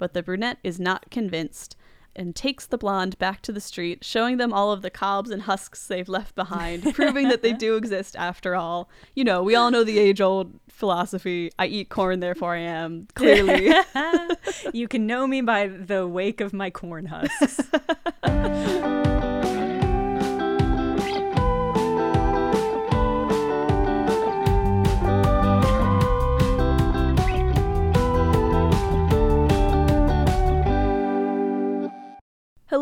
but the brunette is not convinced and takes the blonde back to the street, showing them all of the cobs and husks they've left behind, proving that they do exist after all. You know, we all know the age old philosophy I eat corn, therefore I am. Clearly. you can know me by the wake of my corn husks.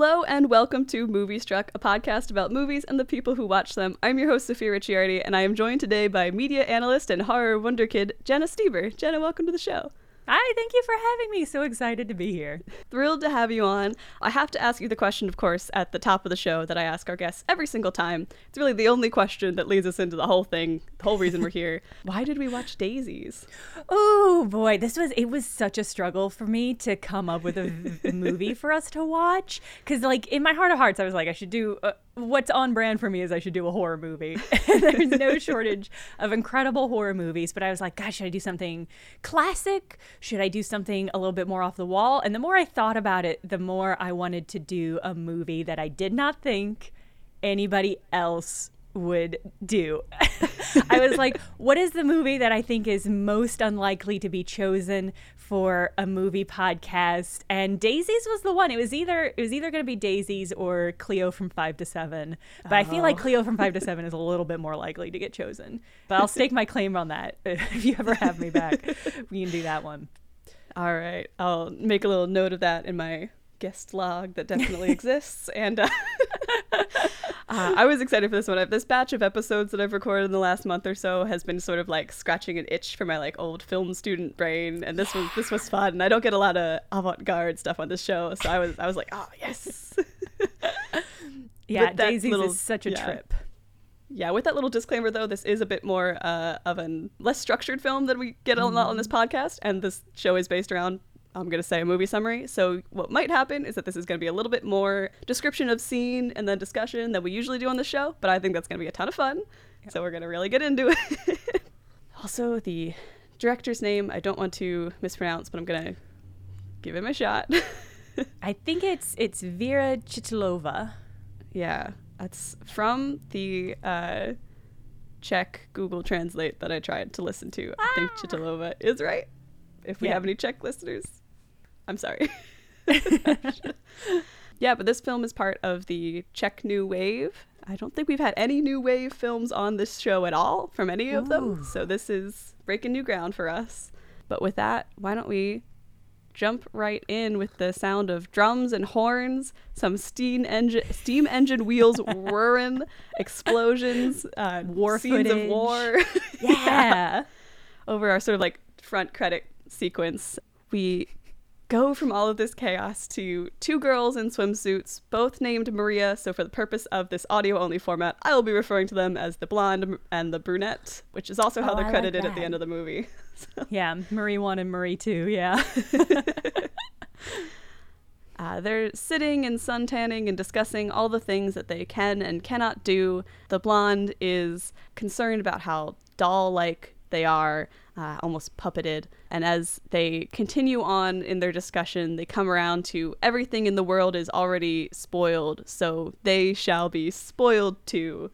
Hello and welcome to Moviestruck, a podcast about movies and the people who watch them. I'm your host, Sophia Ricciardi, and I am joined today by media analyst and horror wonderkid, Jenna Stoeber. Jenna, welcome to the show. Hi, thank you for having me. So excited to be here. Thrilled to have you on. I have to ask you the question, of course, at the top of the show that I ask our guests every single time. It's really the only question that leads us into the whole thing, the whole reason we're here. Why did we watch Daisies? Oh boy, this was it was such a struggle for me to come up with a movie for us to watch cuz like in my heart of hearts I was like I should do uh, what's on brand for me is I should do a horror movie. There's no shortage of incredible horror movies, but I was like, gosh, should I do something classic? Should I do something a little bit more off the wall? And the more I thought about it, the more I wanted to do a movie that I did not think anybody else would do. I was like, what is the movie that I think is most unlikely to be chosen for a movie podcast? And Daisies was the one. It was either it was either going to be Daisies or Cleo from 5 to 7. But oh. I feel like oh. Cleo from 5 to 7 is a little bit more likely to get chosen. But I'll stake my claim on that. If you ever have me back, we can do that one. All right. I'll make a little note of that in my guest log that definitely exists. And uh, uh, I was excited for this one. This batch of episodes that I've recorded in the last month or so has been sort of like scratching an itch for my like old film student brain, and this was this was fun. And I don't get a lot of avant-garde stuff on this show, so I was I was like, oh yes. yeah, Daisies such a yeah. trip. Yeah, with that little disclaimer though, this is a bit more uh, of a less structured film than we get a lot on this mm-hmm. podcast, and this show is based around I'm going to say a movie summary. So, what might happen is that this is going to be a little bit more description of scene and then discussion than we usually do on the show, but I think that's going to be a ton of fun. Yep. So, we're going to really get into it. also, the director's name I don't want to mispronounce, but I'm going to give him a shot. I think it's it's Vera Chytilova. Yeah, that's from the uh, Czech Google Translate that I tried to listen to. Ah. I think ah! Chytilova is right. If we yeah. have any Czech listeners, I'm sorry. yeah, but this film is part of the Czech New Wave. I don't think we've had any New Wave films on this show at all from any of Ooh. them. So this is breaking new ground for us. But with that, why don't we jump right in with the sound of drums and horns, some steam engine steam engine wheels whirring, explosions, uh, war scenes footage. of war. Yeah. yeah. Over our sort of like front credit sequence. We go from all of this chaos to two girls in swimsuits, both named Maria. So, for the purpose of this audio only format, I will be referring to them as the blonde and the brunette, which is also how oh, they're credited like at the end of the movie. So. Yeah, Marie 1 and Marie 2, yeah. Uh, they're sitting and suntanning and discussing all the things that they can and cannot do. The blonde is concerned about how doll like they are uh, almost puppeted. And as they continue on in their discussion, they come around to everything in the world is already spoiled, so they shall be spoiled too.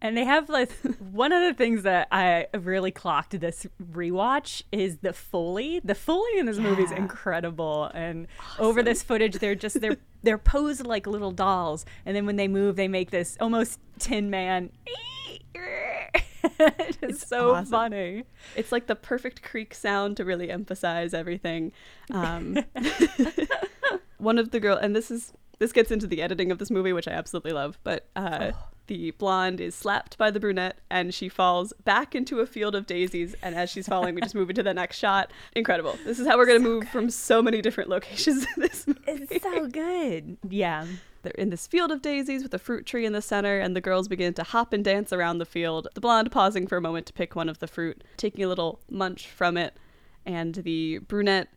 And they have like one of the things that I really clocked this rewatch is the Foley. The Foley in this yeah. movie is incredible. And awesome. over this footage, they're just they're they're posed like little dolls, and then when they move, they make this almost Tin Man. it's, it's so awesome. funny. It's like the perfect creak sound to really emphasize everything. Um, one of the girl, and this is this gets into the editing of this movie, which I absolutely love. But uh, oh. the blonde is slapped by the brunette, and she falls back into a field of daisies. And as she's falling, we just move into the next shot. Incredible! This is how we're gonna so move good. from so many different locations in this movie. It's so good. Yeah. They're in this field of daisies with a fruit tree in the center, and the girls begin to hop and dance around the field. The blonde pausing for a moment to pick one of the fruit, taking a little munch from it, and the brunette,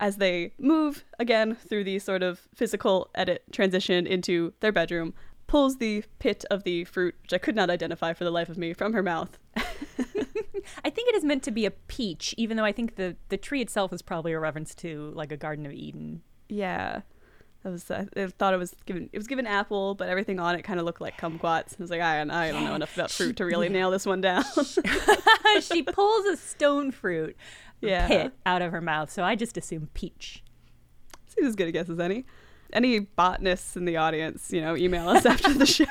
as they move again through the sort of physical edit transition into their bedroom, pulls the pit of the fruit, which I could not identify for the life of me, from her mouth. I think it is meant to be a peach, even though I think the the tree itself is probably a reference to like a Garden of Eden. Yeah. I was I thought it was given it was given apple, but everything on it kind of looked like kumquats. I was like, I, I don't know enough about fruit to really nail this one down. she pulls a stone fruit Yeah. pit out of her mouth, so I just assume peach. Seems as good a guess as any. Any botanists in the audience, you know, email us after the show.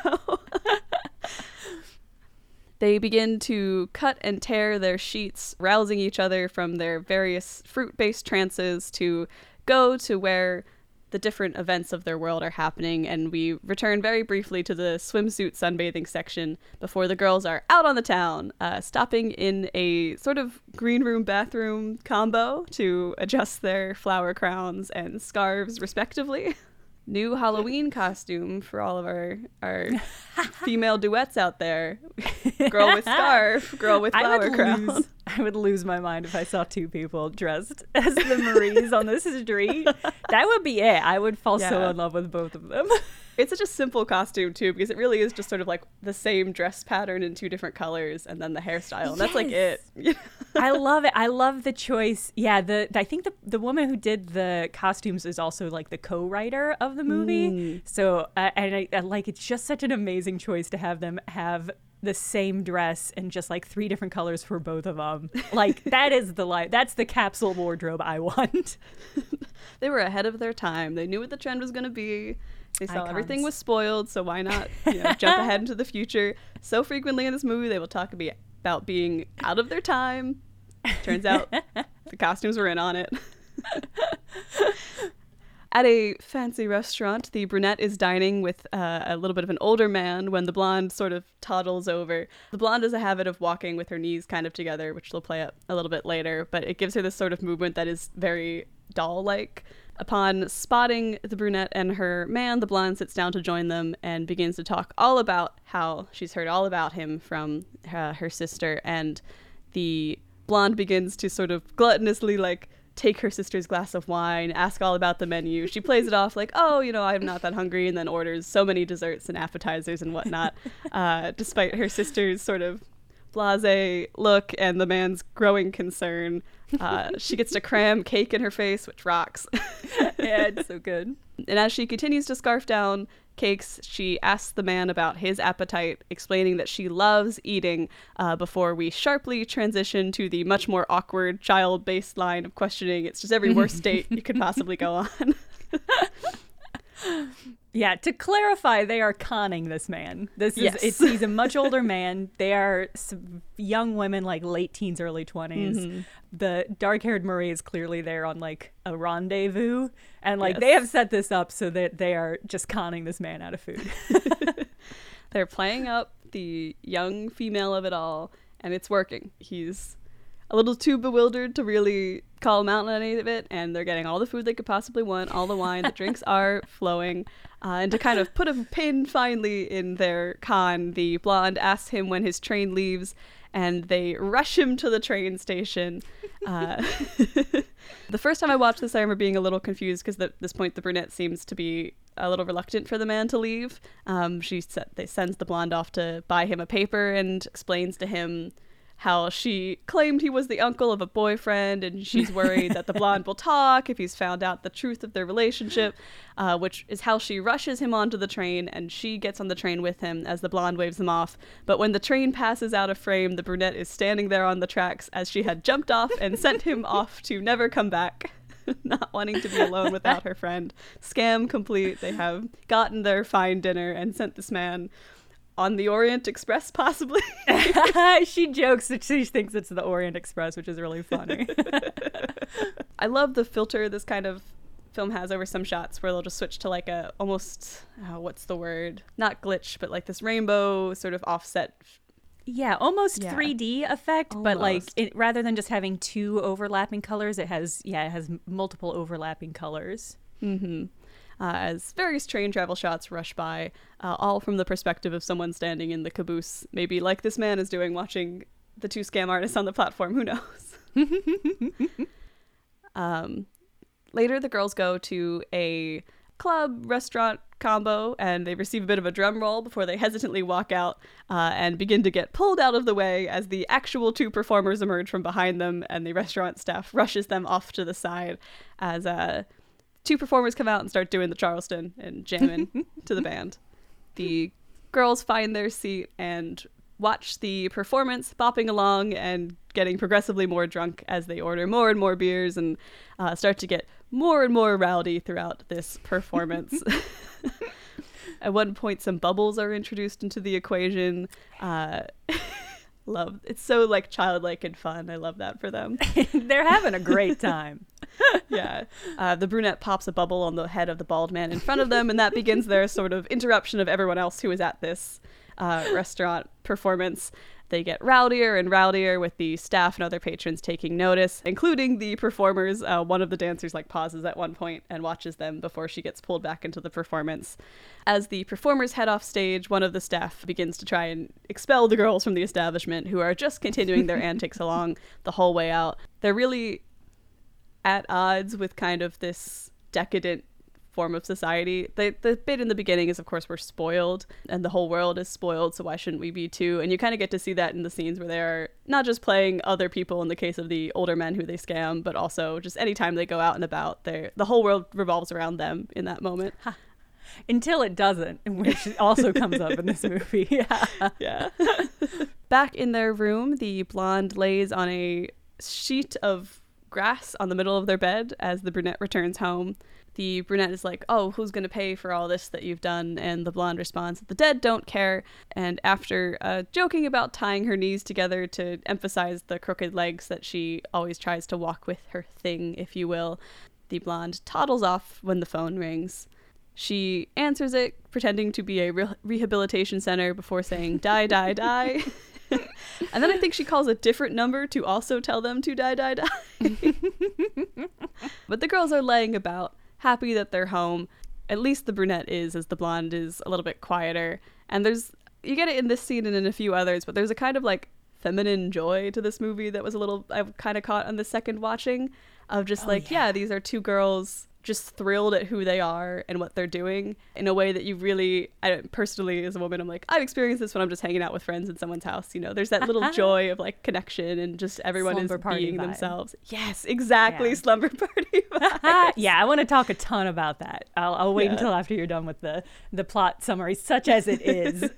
they begin to cut and tear their sheets, rousing each other from their various fruit based trances to go to where the different events of their world are happening. And we return very briefly to the swimsuit sunbathing section before the girls are out on the town, uh, stopping in a sort of green room bathroom combo to adjust their flower crowns and scarves, respectively. New Halloween costume for all of our our female duets out there. Girl with scarf, girl with I flower would crown. lose. I would lose my mind if I saw two people dressed as the Maries on this street. That would be it. I would fall so in love with both of them. It's such a simple costume too, because it really is just sort of like the same dress pattern in two different colors, and then the hairstyle, and that's like it. I love it. I love the choice. Yeah, the I think the the woman who did the costumes is also like the co-writer of the movie. So uh, and I, I like it's just such an amazing choice to have them have the same dress and just like three different colors for both of them. Like that is the life. That's the capsule wardrobe I want. they were ahead of their time. They knew what the trend was going to be. They saw everything was spoiled, so why not you know, jump ahead into the future? So frequently in this movie, they will talk about being out of their time. Turns out the costumes were in on it. At a fancy restaurant, the brunette is dining with uh, a little bit of an older man when the blonde sort of toddles over. The blonde has a habit of walking with her knees kind of together, which she'll play up a little bit later, but it gives her this sort of movement that is very doll like. Upon spotting the brunette and her man, the blonde sits down to join them and begins to talk all about how she's heard all about him from uh, her sister. And the blonde begins to sort of gluttonously, like, take her sister's glass of wine, ask all about the menu. She plays it off like, oh, you know, I'm not that hungry, and then orders so many desserts and appetizers and whatnot, uh, despite her sister's sort of blase look and the man's growing concern. Uh, she gets to cram cake in her face, which rocks. yeah, it's so good. And as she continues to scarf down cakes, she asks the man about his appetite, explaining that she loves eating uh, before we sharply transition to the much more awkward child based line of questioning. It's just every worst date you could possibly go on. Yeah, to clarify, they are conning this man. This is Yes. it's he's a much older man. They are young women, like late teens, early 20s Mm-hmm. The dark-haired Marie is clearly there on like a rendezvous, and like they have set this up so that they are just conning this man out of food. They're playing up the young female of it all, and it's working. He's a little too bewildered to really call him out on any of it, and they're getting all the food they could possibly want, all the wine, the drinks are flowing. Uh, and to kind of put a pin finally in their con, the blonde asks him when his train leaves, and they rush him to the train station. Uh, the first time I watched this, I remember being a little confused because at this point the brunette seems to be a little reluctant for the man to leave. Um, she sa- they sends the blonde off to buy him a paper and explains to him how she claimed he was the uncle of a boyfriend and she's worried that the blonde will talk if he's found out the truth of their relationship uh, which is how she rushes him onto the train and she gets on the train with him as the blonde waves them off. But when the train passes out of frame the brunette is standing there on the tracks as she had jumped off and sent him off to never come back not wanting to be alone without her friend. Scam complete. They have gotten their fine dinner and sent this man on the orient express possibly she jokes that she thinks it's the Orient Express, which is really funny. I love the filter this kind of film has over some shots where they'll just switch to like a almost uh, what's the word not glitch but like this rainbow sort of offset Yeah, almost Yeah. 3D effect, but like it, rather than just having two overlapping colors, it has yeah, it has multiple overlapping colors. Uh, as various train travel shots rush by uh, all from the perspective of someone standing in the caboose. Maybe like this man is doing watching the two scam artists on the platform. Who knows? Um, later the girls go to a club restaurant combo and they receive a bit of a drum roll before they hesitantly walk out uh, and begin to get pulled out of the way as the actual two performers emerge from behind them and the restaurant staff rushes them off to the side as uh, two performers come out and start doing the Charleston and jamming to the band. The girls find their seat and watch the performance bopping along and getting progressively more drunk as they order more and more beers and uh, start to get more and more rowdy throughout this performance. At one point, some bubbles are introduced into the equation. Uh, love it's so like childlike and fun. I love that for them. They're having a great time. yeah. Uh, the brunette pops a bubble on the head of the bald man in front of them, and that begins their sort of interruption of everyone else who is at this uh, restaurant performance. They get rowdier and rowdier with the staff and other patrons taking notice, including the performers. Uh, one of the dancers like pauses at one point and watches them before she gets pulled back into the performance. As the performers head off stage, one of the staff begins to try and expel the girls from the establishment, who are just continuing their antics along the whole way out. They're really at odds with kind of this decadent form of society. The the bit in the beginning is of course we're spoiled and the whole world is spoiled, so why shouldn't we be too? And you kind of get to see that in the scenes where they're not just playing other people in the case of the older men who they scam, but also just anytime they go out and about, the whole world revolves around them in that moment. Until it doesn't, which also comes up in this movie. Yeah. Yeah. Back in their room, the blonde lays on a sheet of grass on the middle of their bed as the brunette returns home the brunette is like, Oh, who's going to pay for all this that you've done? And the blonde responds, The dead don't care. And after uh, joking about tying her knees together to emphasize the crooked legs that she always tries to walk with her thing, if you will, the blonde toddles off when the phone rings. She answers it, pretending to be a re- rehabilitation center before saying, Die, die, die. and then I think she calls a different number to also tell them to die, die, die. but the girls are laying about happy that they're home. At least the brunette is, as the blonde is a little bit quieter. And there's you get it in this scene and in a few others, but there's a kind of like feminine joy to this movie that was a little I kind of caught on the second watching of just oh, like yeah. yeah, these are two girls just thrilled at who they are and what they're doing in a way that you really I personally as a woman I'm like I've experienced this when I'm just hanging out with friends in someone's house you know there's that little joy of like connection and just everyone slumber is being vibe. themselves yes exactly yeah. slumber party yeah I want to talk a ton about that I'll, I'll wait yeah. until after you're done with the the plot summary such as it is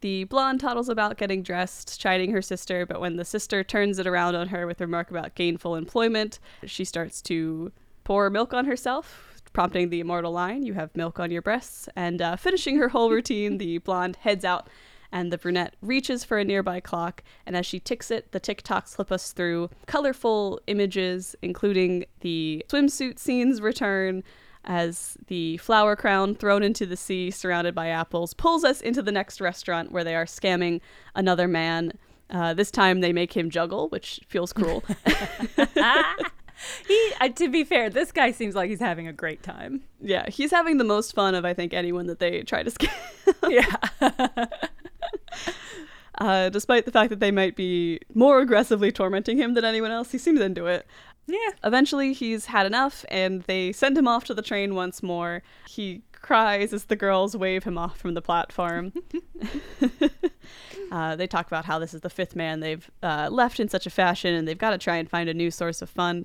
The blonde toddles about getting dressed, chiding her sister, but when the sister turns it around on her with a remark about gainful employment, she starts to pour milk on herself, prompting the immortal line, You have milk on your breasts. And uh, finishing her whole routine, the blonde heads out and the brunette reaches for a nearby clock. And as she ticks it, the tick tocks slip us through colorful images, including the swimsuit scenes return as the flower crown thrown into the sea surrounded by apples pulls us into the next restaurant where they are scamming another man. Uh, this time they make him juggle, which feels cruel. he uh, to be fair this guy seems like he's having a great time. Yeah he's having the most fun of i think anyone that they try to scare. Yeah. Uh, despite the fact that they might be more aggressively tormenting him than anyone else he seems into it. Yeah. Eventually he's had enough and they send him off to the train once more. He cries as the girls wave him off from the platform. uh, they talk about how this is the fifth man they've uh, left in such a fashion and they've got to try and find a new source of fun.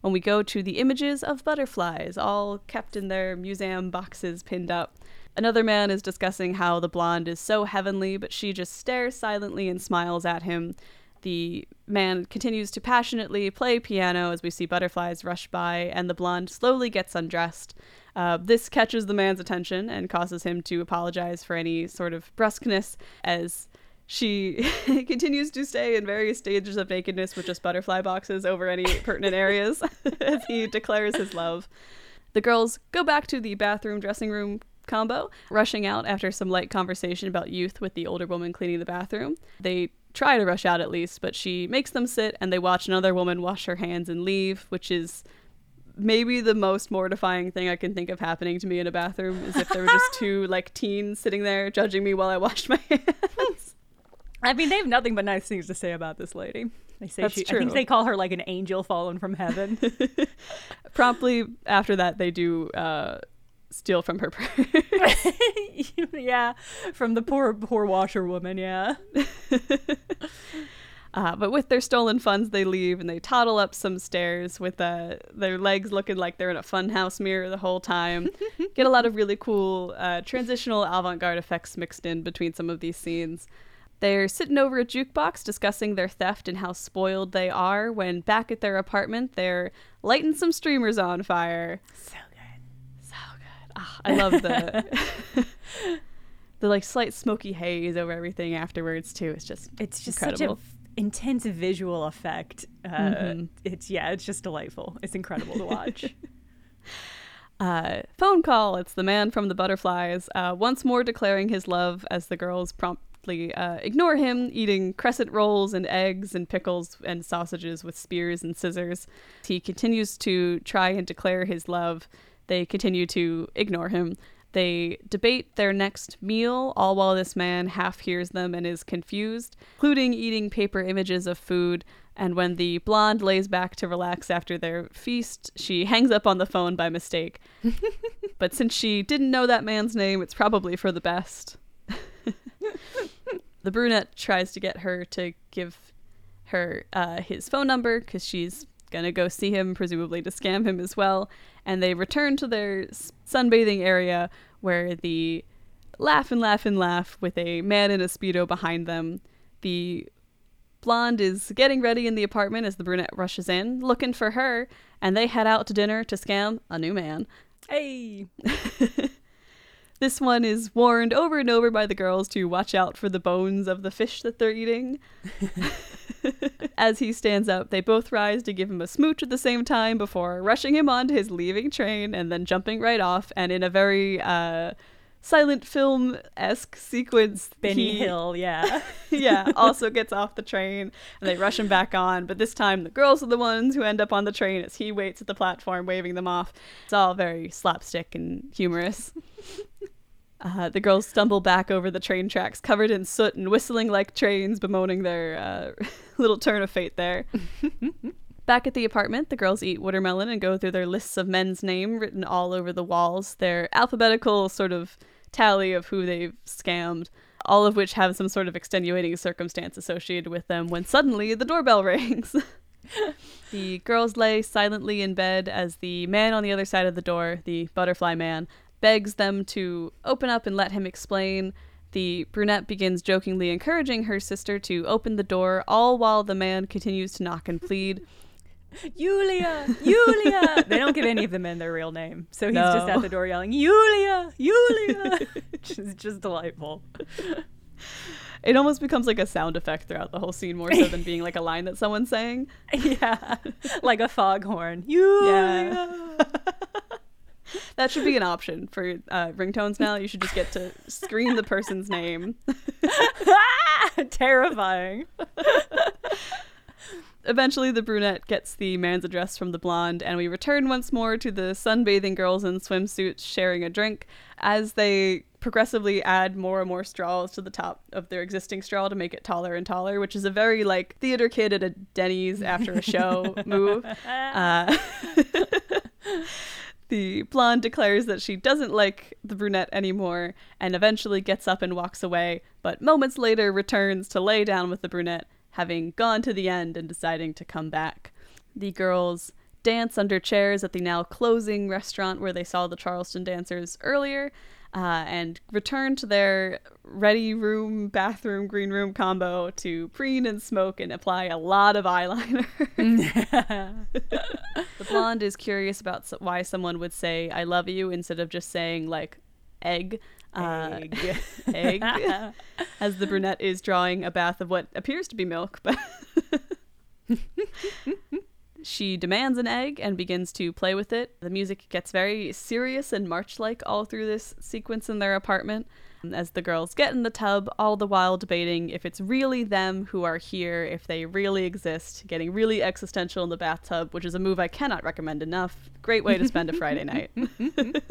When we go to the images of butterflies, all kept in their museum boxes pinned up, another man is discussing how the blonde is so heavenly, but she just stares silently and smiles at him. The man continues to passionately play piano as we see butterflies rush by, and the blonde slowly gets undressed. Uh, this catches the man's attention and causes him to apologize for any sort of brusqueness as she continues to stay in various stages of nakedness with just butterfly boxes over any pertinent areas as he declares his love. The girls go back to the bathroom dressing room combo, rushing out after some light conversation about youth with the older woman cleaning the bathroom. They try to rush out at least, but she makes them sit and they watch another woman wash her hands and leave, which is maybe the most mortifying thing I can think of happening to me in a bathroom is if there were just two like teens sitting there judging me while I washed my hands. I mean, they have nothing but nice things to say about this lady. They say That's she, true. I think they call her like an angel fallen from heaven. Promptly after that, they do uh, steal from her purse. yeah, from the poor poor washerwoman. Yeah. Uh, but with their stolen funds, they leave and they toddle up some stairs with uh, their legs looking like they're in a funhouse mirror the whole time. Get a lot of really cool uh, transitional avant garde effects mixed in between some of these scenes. They're sitting over a jukebox discussing their theft and how spoiled they are when back at their apartment, they're lighting some streamers on fire. So good. So good. Ah, I love the. the like slight smoky haze over everything afterwards too. It's just It's just incredible. such a intense visual effect. Uh, Mhm. It's yeah, it's just delightful. It's incredible to watch. Uh, phone call. It's the man from the butterflies, uh, once more declaring his love as the girls promptly uh, ignore him, eating crescent rolls and eggs and pickles and sausages with spears and scissors. He continues to try and declare his love. They continue to ignore him. They debate their next meal, all while this man half hears them and is confused, including eating paper images of food. And when the blonde lays back to relax after their feast, she hangs up on the phone by mistake. but since she didn't know that man's name, it's probably for the best. the brunette tries to get her to give her uh, his phone number because she's gonna go see him, presumably to scam him as well. And they return to their sunbathing area where the laugh and laugh and laugh with a man in a speedo behind them. The blonde is getting ready in the apartment as the brunette rushes in, looking for her, and they head out to dinner to scam a new man. hey. This one is warned over and over by the girls to watch out for the bones of the fish that they're eating. As he stands up, they both rise to give him a smooch at the same time before rushing him onto his leaving train and then jumping right off. And in a very uh, silent film esque sequence, Benny he- Hill, yeah. yeah, also gets off the train and they rush him back on. But this time, the girls are the ones who end up on the train as he waits at the platform, waving them off. It's all very slapstick and humorous. Uh, the girls stumble back over the train tracks, covered in soot and whistling like trains, bemoaning their uh, little turn of fate there. Back at the apartment, the girls eat watermelon and go through their lists of men's name written all over the walls, their alphabetical sort of tally of who they've scammed, all of which have some sort of extenuating circumstance associated with them when suddenly the doorbell rings. the girls lay silently in bed as the man on the other side of the door, the butterfly man, begs them to open up and let him explain. The brunette begins jokingly encouraging her sister to open the door, all while the man continues to knock and plead. Yulia, Yulia. they don't give any of the men their real name, so he's just at the door yelling, Yulia, Yulia. Which is just delightful. It almost becomes like a sound effect throughout the whole scene, more so than being like a line that someone's saying. yeah, like a foghorn. Yulia. That should be an option for uh, ringtones now. You should just get to scream the person's name. Terrifying. Eventually, the brunette gets the man's address from the blonde, and we return once more to the sunbathing girls in swimsuits sharing a drink as they progressively add more and more straws to the top of their existing straw to make it taller and taller, which is a very like theater kid at a Denny's after a show move. Uh, the blonde declares that she doesn't like the brunette anymore and eventually gets up and walks away, but moments later returns to lay down with the brunette, having gone to the end and deciding to come back. The girls dance under chairs at the now closing restaurant where they saw the Charleston dancers earlier. Uh, and return to their ready room, bathroom, green room combo to preen and smoke and apply a lot of eyeliner. The blonde is curious about why someone would say "I love you" instead of just saying like "egg." Uh, Egg. egg. As the brunette is drawing a bath of what appears to be milk, but she demands an egg and begins to play with it. The music gets very serious and march-like all through this sequence in their apartment. As the girls get in the tub, all the while debating if it's really them who are here, if they really exist, getting really existential in the bathtub, which is a move I cannot recommend enough. Great way to spend a Friday night.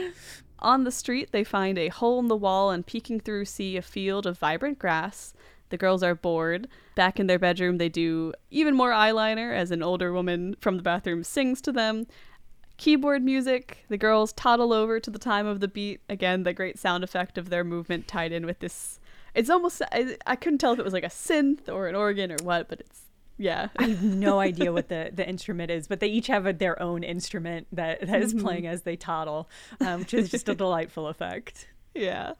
On the street, they find a hole in the wall and peeking through see a field of vibrant grass. The girls are bored. Back in their bedroom, they do even more eyeliner as an older woman from the bathroom sings to them. keyboard music. The girls toddle over to the time of the beat. Again, the great sound effect of their movement tied in with this. It's almost, I, I couldn't tell if it was like a synth or an organ or what, but it's, yeah. I have no idea what the, the instrument is, but they each have a, their own instrument that, that is playing as they toddle, um, which is just a delightful effect. Yeah.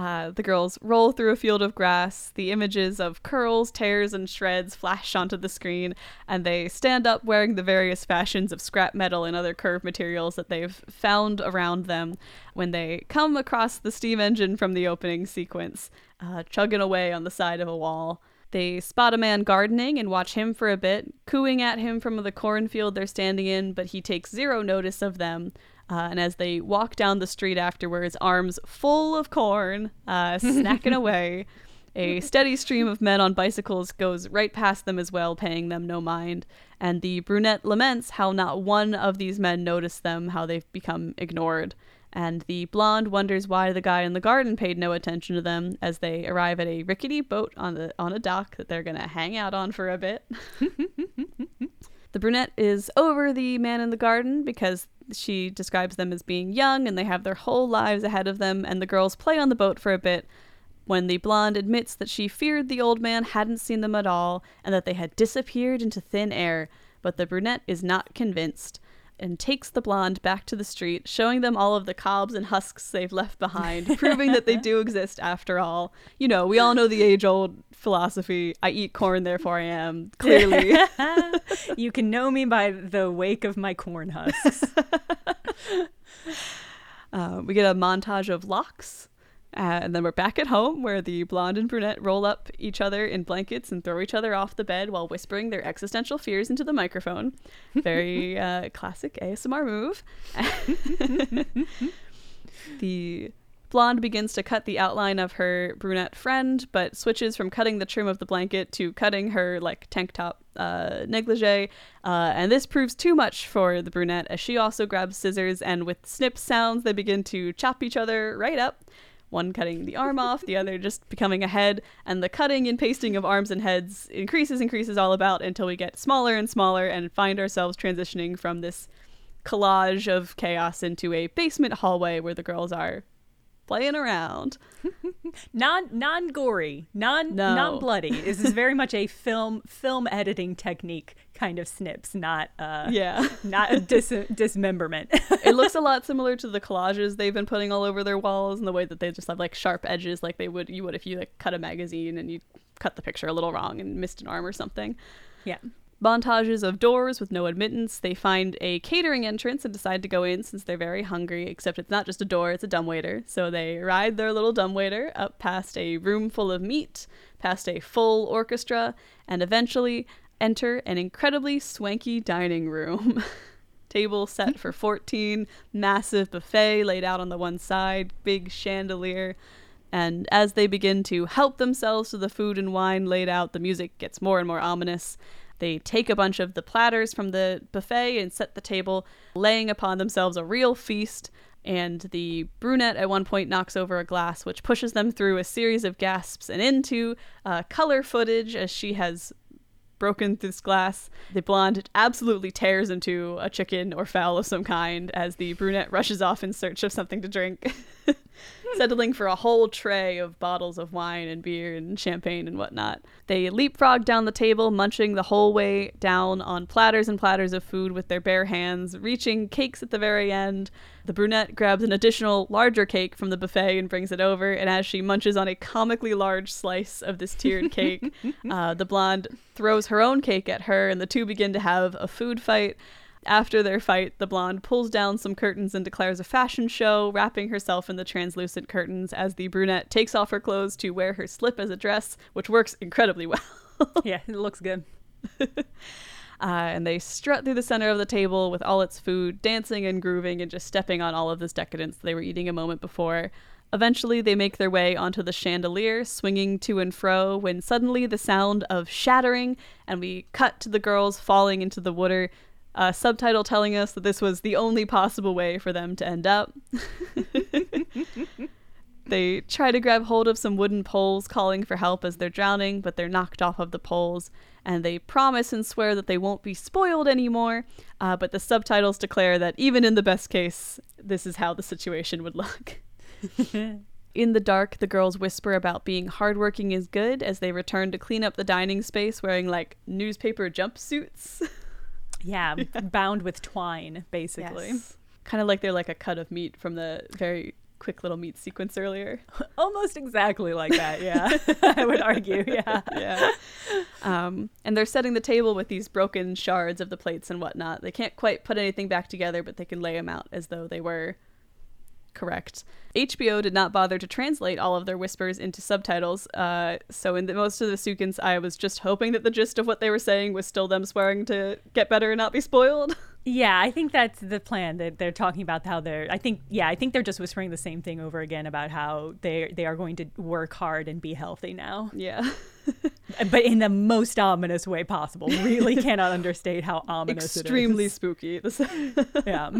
Uh, the girls roll through a field of grass. The images of curls, tears, and shreds flash onto the screen, and they stand up wearing the various fashions of scrap metal and other curved materials that they've found around them when they come across the steam engine from the opening sequence, uh, chugging away on the side of a wall. They spot a man gardening and watch him for a bit, cooing at him from the cornfield they're standing in, but he takes zero notice of them. Uh, and as they walk down the street afterwards, arms full of corn, uh, snacking away, a steady stream of men on bicycles goes right past them as well, paying them no mind. And the brunette laments how not one of these men noticed them, how they've become ignored. And the blonde wonders why the guy in the garden paid no attention to them as they arrive at a rickety boat on the on a dock that they're gonna hang out on for a bit. the brunette is over the man in the garden because she describes them as being young and they have their whole lives ahead of them, and the girls play on the boat for a bit when the blonde admits that she feared the old man hadn't seen them at all and that they had disappeared into thin air, but the brunette is not convinced and takes the blonde back to the street, showing them all of the cobs and husks they've left behind, proving that they do exist after all. You know, we all know the age old philosophy I eat corn, therefore I am. Clearly. you can know me by the wake of my corn husks. Uh, we get a montage of locks. Uh, and then we're back at home where the blonde and brunette roll up each other in blankets and throw each other off the bed while whispering their existential fears into the microphone. Very uh, classic ASMR move. the blonde begins to cut the outline of her brunette friend, but switches from cutting the trim of the blanket to cutting her like tank top uh, negligee. Uh, and this proves too much for the brunette as she also grabs scissors and with snip sounds they begin to chop each other right up one cutting the arm off, the other just becoming a head, and the cutting and pasting of arms and heads increases, increases all about until we get smaller and smaller and find ourselves transitioning from this collage of chaos into a basement hallway where the girls are playing around. non non gory, non No. non bloody. This is very much a film film editing technique kind of snips, not uh Yeah. not a dis- dismemberment. it looks a lot similar to the collages they've been putting all over their walls and the way that they just have like sharp edges like they would you would if you like cut a magazine and you cut the picture a little wrong and missed an arm or something. yeah. Montages of doors with no admittance. They find a catering entrance and decide to go in since they're very hungry, except it's not just a door, it's a dumbwaiter. So they ride their little dumbwaiter up past a room full of meat, past a full orchestra, and eventually enter an incredibly swanky dining room. Table set for 14, massive buffet laid out on the one side, big chandelier. And as they begin to help themselves to the food and wine laid out, the music gets more and more ominous. They take a bunch of the platters from the buffet and set the table, laying upon themselves a real feast. And the brunette at one point knocks over a glass, which pushes them through a series of gasps and into uh, color footage as she has broken this glass. The blonde absolutely tears into a chicken or fowl of some kind as the brunette rushes off in search of something to drink, settling for a whole tray of bottles of wine and beer and champagne and whatnot. They leapfrog down the table, munching the whole way down on platters and platters of food with their bare hands, reaching cakes at the very end. The brunette grabs an additional larger cake from the buffet and brings it over, and as she munches on a comically large slice of this tiered cake, uh, the blonde throws her own cake at her, and the two begin to have a food fight. After their fight, the blonde pulls down some curtains and declares a fashion show, wrapping herself in the translucent curtains as the brunette takes off her clothes to wear her slip as a dress, which works incredibly well. Yeah, it looks good. Uh, and they strut through the center of the table with all its food, dancing and grooving and just stepping on all of this decadence they were eating a moment before. Eventually, they make their way onto the chandelier, swinging to and fro, when suddenly the sound of shattering, and we cut to the girls falling into the water. A subtitle telling us that this was the only possible way for them to end up. They try to grab hold of some wooden poles, calling for help as they're drowning, but they're knocked off of the poles. and they promise and swear that they won't be spoiled anymore. Uh, but the subtitles declare that even in the best case, this is how the situation would look. In the dark, the girls whisper about being hardworking is good as they return to clean up the dining space wearing like newspaper jumpsuits. Yeah, bound with twine, basically. Yes. Kind of like they're like a cut of meat from the very quick little meat sequence earlier. Almost exactly like that, yeah. I would argue, yeah. yeah. Um, and they're setting the table with these broken shards of the plates and whatnot. They can't quite put anything back together, but they can lay them out as though they were correct. HBO did not bother to translate all of their whispers into subtitles. Uh, so in the, most of the Sukins, I was just hoping that the gist of what they were saying was still them swearing to get better and not be spoiled. Yeah, I think that's the plan that they're talking about how they're I think yeah, I think they're just whispering the same thing over again about how they they are going to work hard and be healthy now. Yeah. but in the most ominous way possible. Really cannot understate how ominous Extremely it is. Extremely spooky. yeah.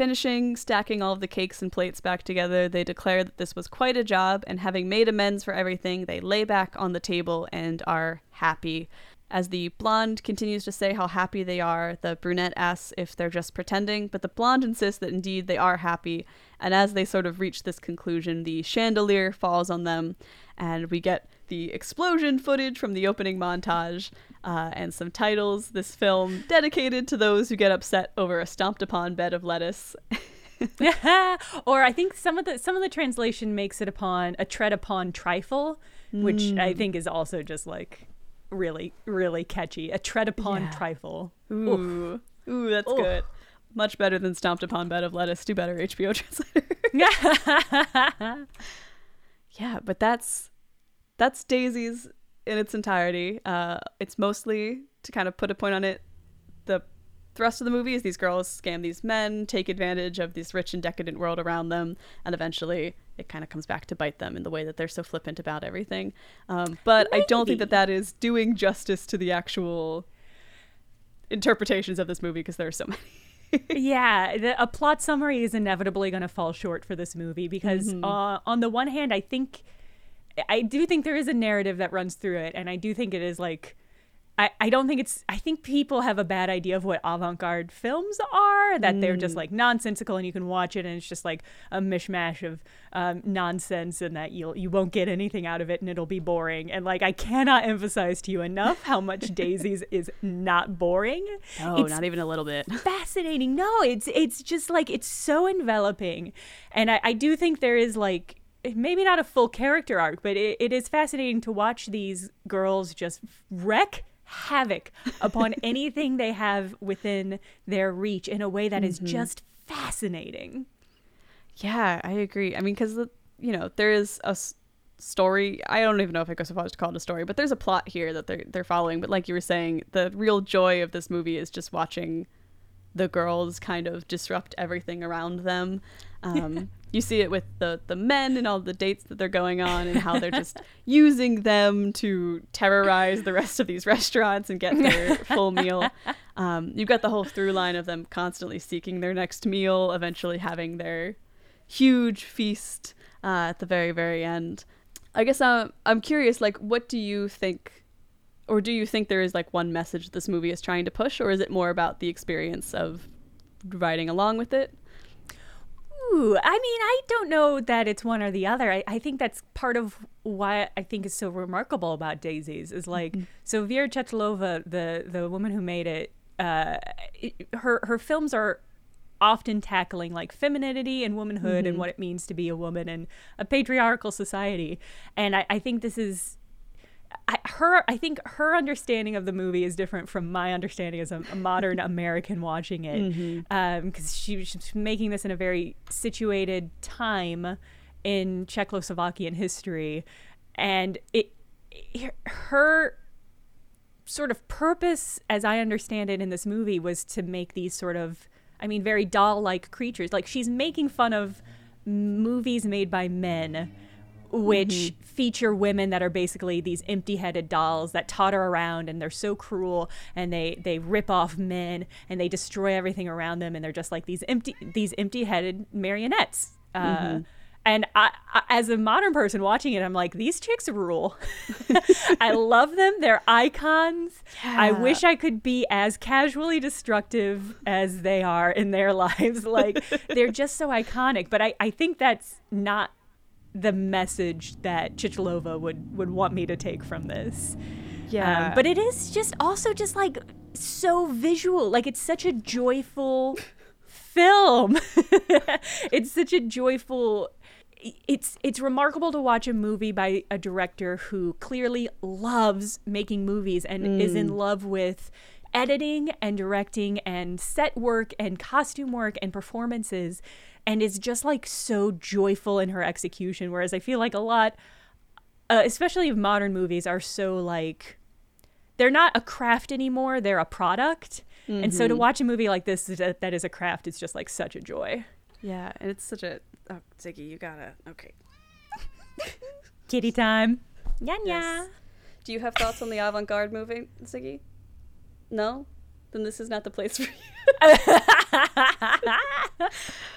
Finishing stacking all of the cakes and plates back together, they declare that this was quite a job, and having made amends for everything, they lay back on the table and are happy. As the blonde continues to say how happy they are, the brunette asks if they're just pretending, but the blonde insists that indeed they are happy. And as they sort of reach this conclusion, the chandelier falls on them, and we get the explosion footage from the opening montage uh, and some titles. This film dedicated to those who get upset over a stomped upon bed of lettuce. or I think some of the some of the translation makes it upon a tread upon trifle, which Mm. I think is also just like really really catchy. A tread upon Yeah. trifle. Ooh, ooh, that's Oof. good. Much better than stomped upon bed of lettuce. Do better, HBO translator. yeah, but that's that's Daisies in its entirety. Uh, it's mostly to kind of put a point on it. The thrust of the movie is these girls scam these men, take advantage of this rich and decadent world around them, and eventually it kind of comes back to bite them in the way that they're so flippant about everything. Um, but I don't think that that is doing justice to the actual interpretations of this movie because there are so many. yeah, the, a plot summary is inevitably going to fall short for this movie because, Mm-hmm. uh, on the one hand, I think, I do think there is a narrative that runs through it, and I do think it is like, I, I don't think it's, I think people have a bad idea of what avant garde films are, that they're Mm. just like nonsensical and you can watch it and it's just like a mishmash of um, nonsense and that you'll, you won't get anything out of it and it'll be boring. And like, I cannot emphasize to you enough how much Daisies is not boring. No, It's not even a little bit. fascinating. No, it's it's just like it's so enveloping, and I, I do think there is like maybe not a full character arc, but it, it is fascinating to watch these girls just wreck havoc upon anything they have within their reach in a way that is just fascinating. Yeah, I agree. I mean, because you know there is a s- story. I don't even know if it goes so far as to call it a story, but there's a plot here that they're they're following. But like you were saying, the real joy of this movie is just watching the girls kind of disrupt everything around them. Um, you see it with the the men and all the dates that they're going on, and how they're just using them to terrorize the rest of these restaurants and get their full meal. Um, you've got the whole through line of them constantly seeking their next meal, eventually having their huge feast uh, at the very very end. I guess uh, I'm curious, like, what do you think, or do you think there is like one message this movie is trying to push, or is it more about the experience of riding along with it? Ooh, I mean, I don't know that it's one or the other. I, I think that's part of why I think is so remarkable about Daisies is like so Vera Chytilova, the the woman who made it, uh, it- her her films are often tackling like femininity and womanhood and what it means to be a woman in a patriarchal society, and I, I think this is I, her I think her understanding of the movie is different from my understanding as a, a modern American watching it mm-hmm. um, because she was making this in a very situated time in Czechoslovakian history. And it, it her sort of purpose as I understand it in this movie was to make these sort of I mean very doll-like creatures. Like she's making fun of movies made by men which feature women that are basically these empty-headed dolls that totter around and they're so cruel and they they rip off men and they destroy everything around them and they're just like these empty these empty-headed marionettes uh, a- And I, I, as a modern person watching it, I'm like, these chicks rule. I love them. They're icons. I wish I could be as casually destructive as they are in their lives. Like, they're just so iconic. But I, I think that's not the message that Chytilova would, would want me to take from this. Yeah. Um, but it is just also just like so visual. Like it's such a joyful film. it's such a joyful it's it's remarkable to watch a movie by a director who clearly loves making movies and is in love with editing and directing and set work and costume work and performances and is just like so joyful in her execution whereas i feel like a lot uh, especially modern movies are so like they're not a craft anymore they're a product and so to watch a movie like this that, that is a craft is just like such a joy yeah, and it's such a oh, Ziggy, you gotta okay. kitty time yeah Yes. Do you have thoughts on the avant-garde movie, Ziggy? No? Then this is not the place for you.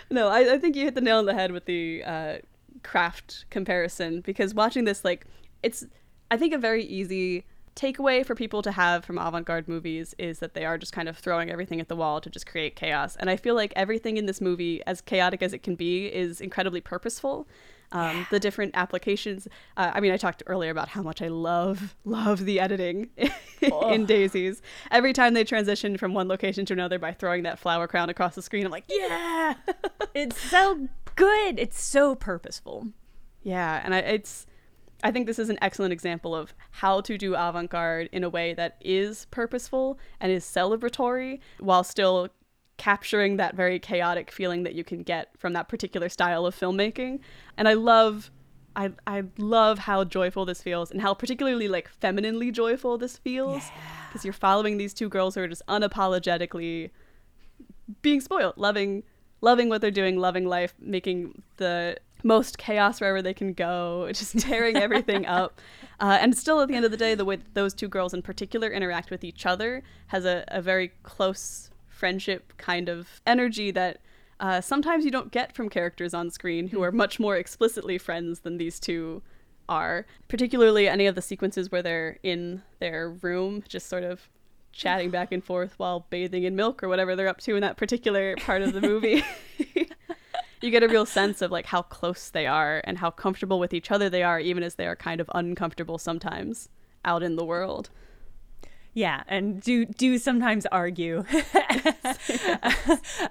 no, I, I think you hit the nail on the head with the uh, craft comparison because watching this, like, it's, I think, a very easy takeaway for people to have from avant-garde movies is that they are just kind of throwing everything at the wall to just create chaos and i feel like everything in this movie as chaotic as it can be is incredibly purposeful um, the different applications. Uh, i mean i talked earlier about how much i love love the editing in daisies. Every time they transition from one location to another by throwing that flower crown across the screen i'm like yeah. It's so good. It's so purposeful. Yeah, and I, it's I think this is an excellent example of how to do avant-garde in a way that is purposeful and is celebratory while still capturing that very chaotic feeling that you can get from that particular style of filmmaking. And I love I I love how joyful this feels and how particularly like femininely joyful this feels because you're following these two girls who are just unapologetically being spoiled, loving loving what they're doing, loving life, making the most chaos wherever they can go, just tearing everything up. Uh, and still, at the end of the day, the way that those two girls in particular interact with each other has a, a very close friendship kind of energy that uh, sometimes you don't get from characters on screen who are much more explicitly friends than these two are. Particularly any of the sequences where they're in their room, just sort of chatting back and forth while bathing in milk or whatever they're up to in that particular part of the movie. you get a real sense of like how close they are and how comfortable with each other they are even as they are kind of uncomfortable sometimes out in the world. Yeah, and do do sometimes argue.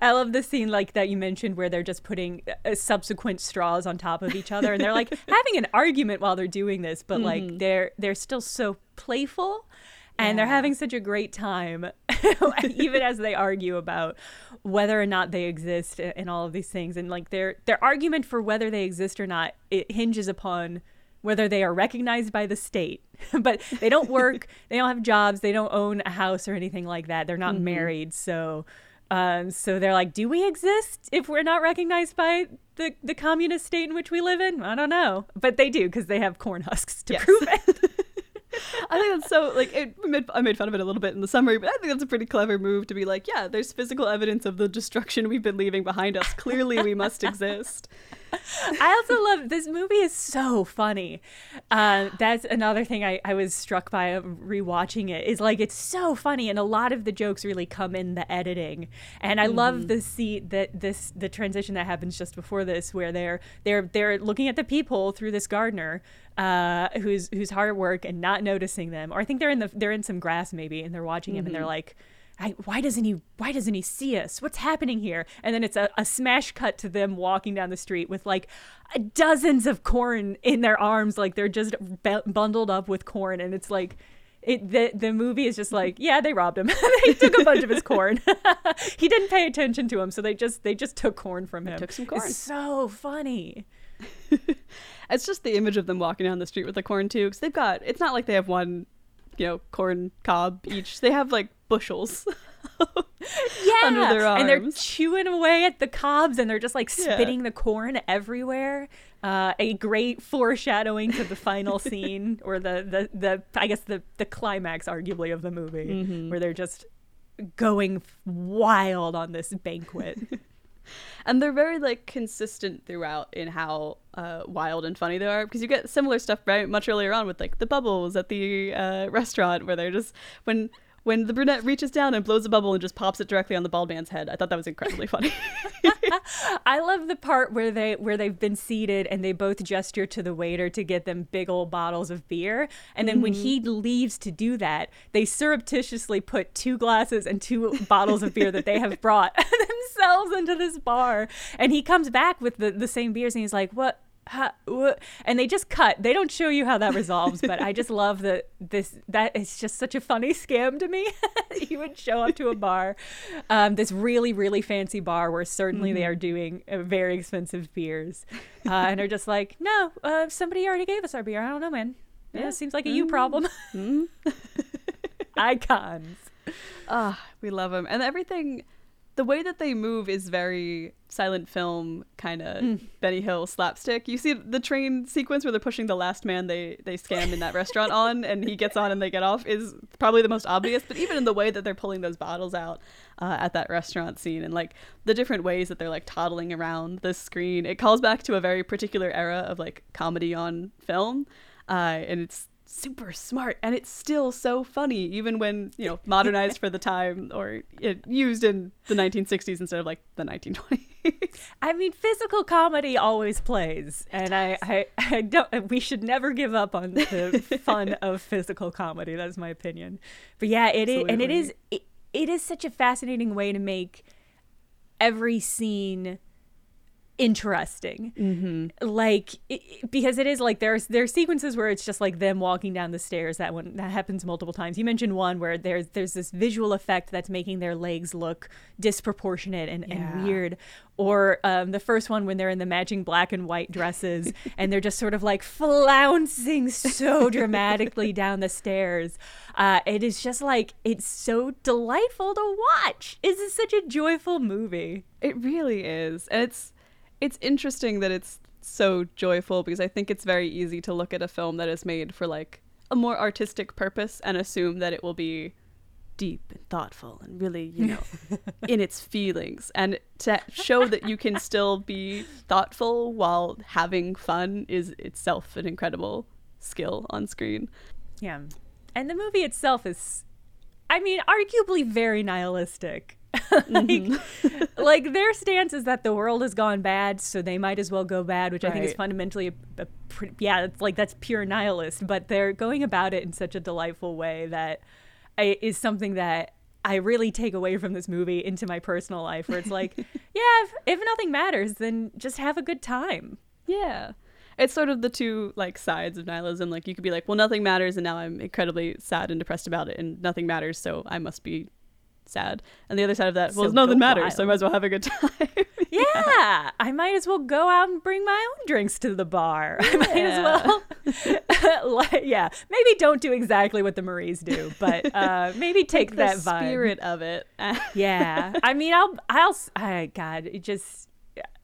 I love the scene like that you mentioned where they're just putting uh, subsequent straws on top of each other, and they're like having an argument while they're doing this, but like they're they're still so playful, and they're having such a great time, even as they argue about whether or not they exist and all of these things, and like their their argument for whether they exist or not it hinges upon whether they are recognized by the state. but they don't work, they don't have jobs, they don't own a house or anything like that. They're not married, so um, so they're like, do we exist if we're not recognized by the the communist state in which we live in? I don't know, but they do because they have corn husks to Yes. prove it. I think that's so like it I made, I made fun of it a little bit in the summary, but I think that's a pretty clever move to be like, yeah, there's physical evidence of the destruction we've been leaving behind us. Clearly, we must exist. I also love this movie is so funny. Uh, that's another thing I, I was struck by rewatching it is like it's so funny and a lot of the jokes really come in the editing. And I love the scene that this the transition that happens just before this where they're they're they're looking at the peephole through this gardener uh, who's who's hard at work and not noticing them. Or I think they're in the they're in some grass maybe and they're watching him and they're like I, why doesn't he why doesn't he see us? What's happening here? And then it's a, a smash cut to them walking down the street with like dozens of corn in their arms like they're just bu- bundled up with corn. And it's like it the, the movie is just like yeah they robbed him. They took a bunch of his corn. He didn't pay attention to him so they just they just took corn from him. took some corn. it's so funny. It's just the image of them walking down the street with the corn too, because they've got. It's not like they have one, you know, corn cob each. They have like bushels. yeah under their and they're chewing away at the cobs and they're just like Yeah. spitting the corn everywhere uh, a great foreshadowing to the final scene or the, the the i guess the the climax arguably of the movie Mm-hmm. where they're just going wild on this banquet and they're very like consistent throughout in how uh, wild and funny they are because you get similar stuff very much earlier on with like the bubbles at the uh, restaurant where they're just when when the brunette reaches down and blows a bubble and just pops it directly on the bald man's head. I thought that was incredibly funny. I love the part where they where they've been seated and they both gesture to the waiter to get them big old bottles of beer. And then mm-hmm. when he leaves to do that, they surreptitiously put two glasses and two bottles of beer that they have brought themselves into this bar. And he comes back with the, the same beers and he's like, What and they just cut. They don't show you how that resolves, but I just love that this that is just such a funny scam to me. you would show up to a bar, um, this really really fancy bar where certainly mm-hmm. they are doing uh, very expensive beers, uh, and are just like, no, uh, somebody already gave us our beer. I don't know, man. Yeah, yeah seems like a mm-hmm. you problem. Mm-hmm. Icons. Ah, we love them, and everything the way that they move is very silent film kind of mm. Benny Hill slapstick. You see the train sequence where they're pushing the last man they they scam in that restaurant on, and he gets on and they get off is probably the most obvious. But even in the way that they're pulling those bottles out uh, at that restaurant scene, and like the different ways that they're like toddling around the screen, it calls back to a very particular era of like comedy on film, uh, and it's super smart and it's still so funny even when you know modernized for the time or it used in the 1960s instead of like the 1920s i mean physical comedy always plays it and I, I i don't we should never give up on the fun of physical comedy that's my opinion. But yeah it is, and it is it, it is such a fascinating way to make every scene interesting. Mm-hmm. like it, because it is like there's there's sequences where it's just like them walking down the stairs that one that happens multiple times. You mentioned one where there's there's this visual effect that's making their legs look disproportionate and, yeah. and weird. Or um, the first one when they're in the matching black and white dresses and they're just sort of like flouncing so dramatically down the stairs. Uh, it is just like it's so delightful to watch. It's such a joyful movie. It really is. And it's it's interesting that it's so joyful because I think it's very easy to look at a film that is made for like a more artistic purpose and assume that it will be deep and thoughtful and really, you know, in its feelings. And to show that you can still be thoughtful while having fun is itself an incredible skill on screen. Yeah. And the movie itself is I mean, arguably very nihilistic. like, mm-hmm. like their stance is that the world has gone bad, so they might as well go bad, which right. I think is fundamentally a, a pretty, yeah, it's like that's pure nihilist. But they're going about it in such a delightful way that I, is something that I really take away from this movie into my personal life, where it's like, yeah, if, if nothing matters, then just have a good time. Yeah it's sort of the two like sides of nihilism. Like you could be like, well, nothing matters, and now I'm incredibly sad and depressed about it, and nothing matters, so I must be sad. And the other side of that, well, nothing matters, wild. so I might as well have a good time. yeah. yeah. I might as well go out and bring my own drinks to the bar. I might as well, like, yeah, maybe don't do exactly what the Maries do, but uh, maybe take that vibe. spirit of it. yeah, I mean, I'll, I'll, I, God, it just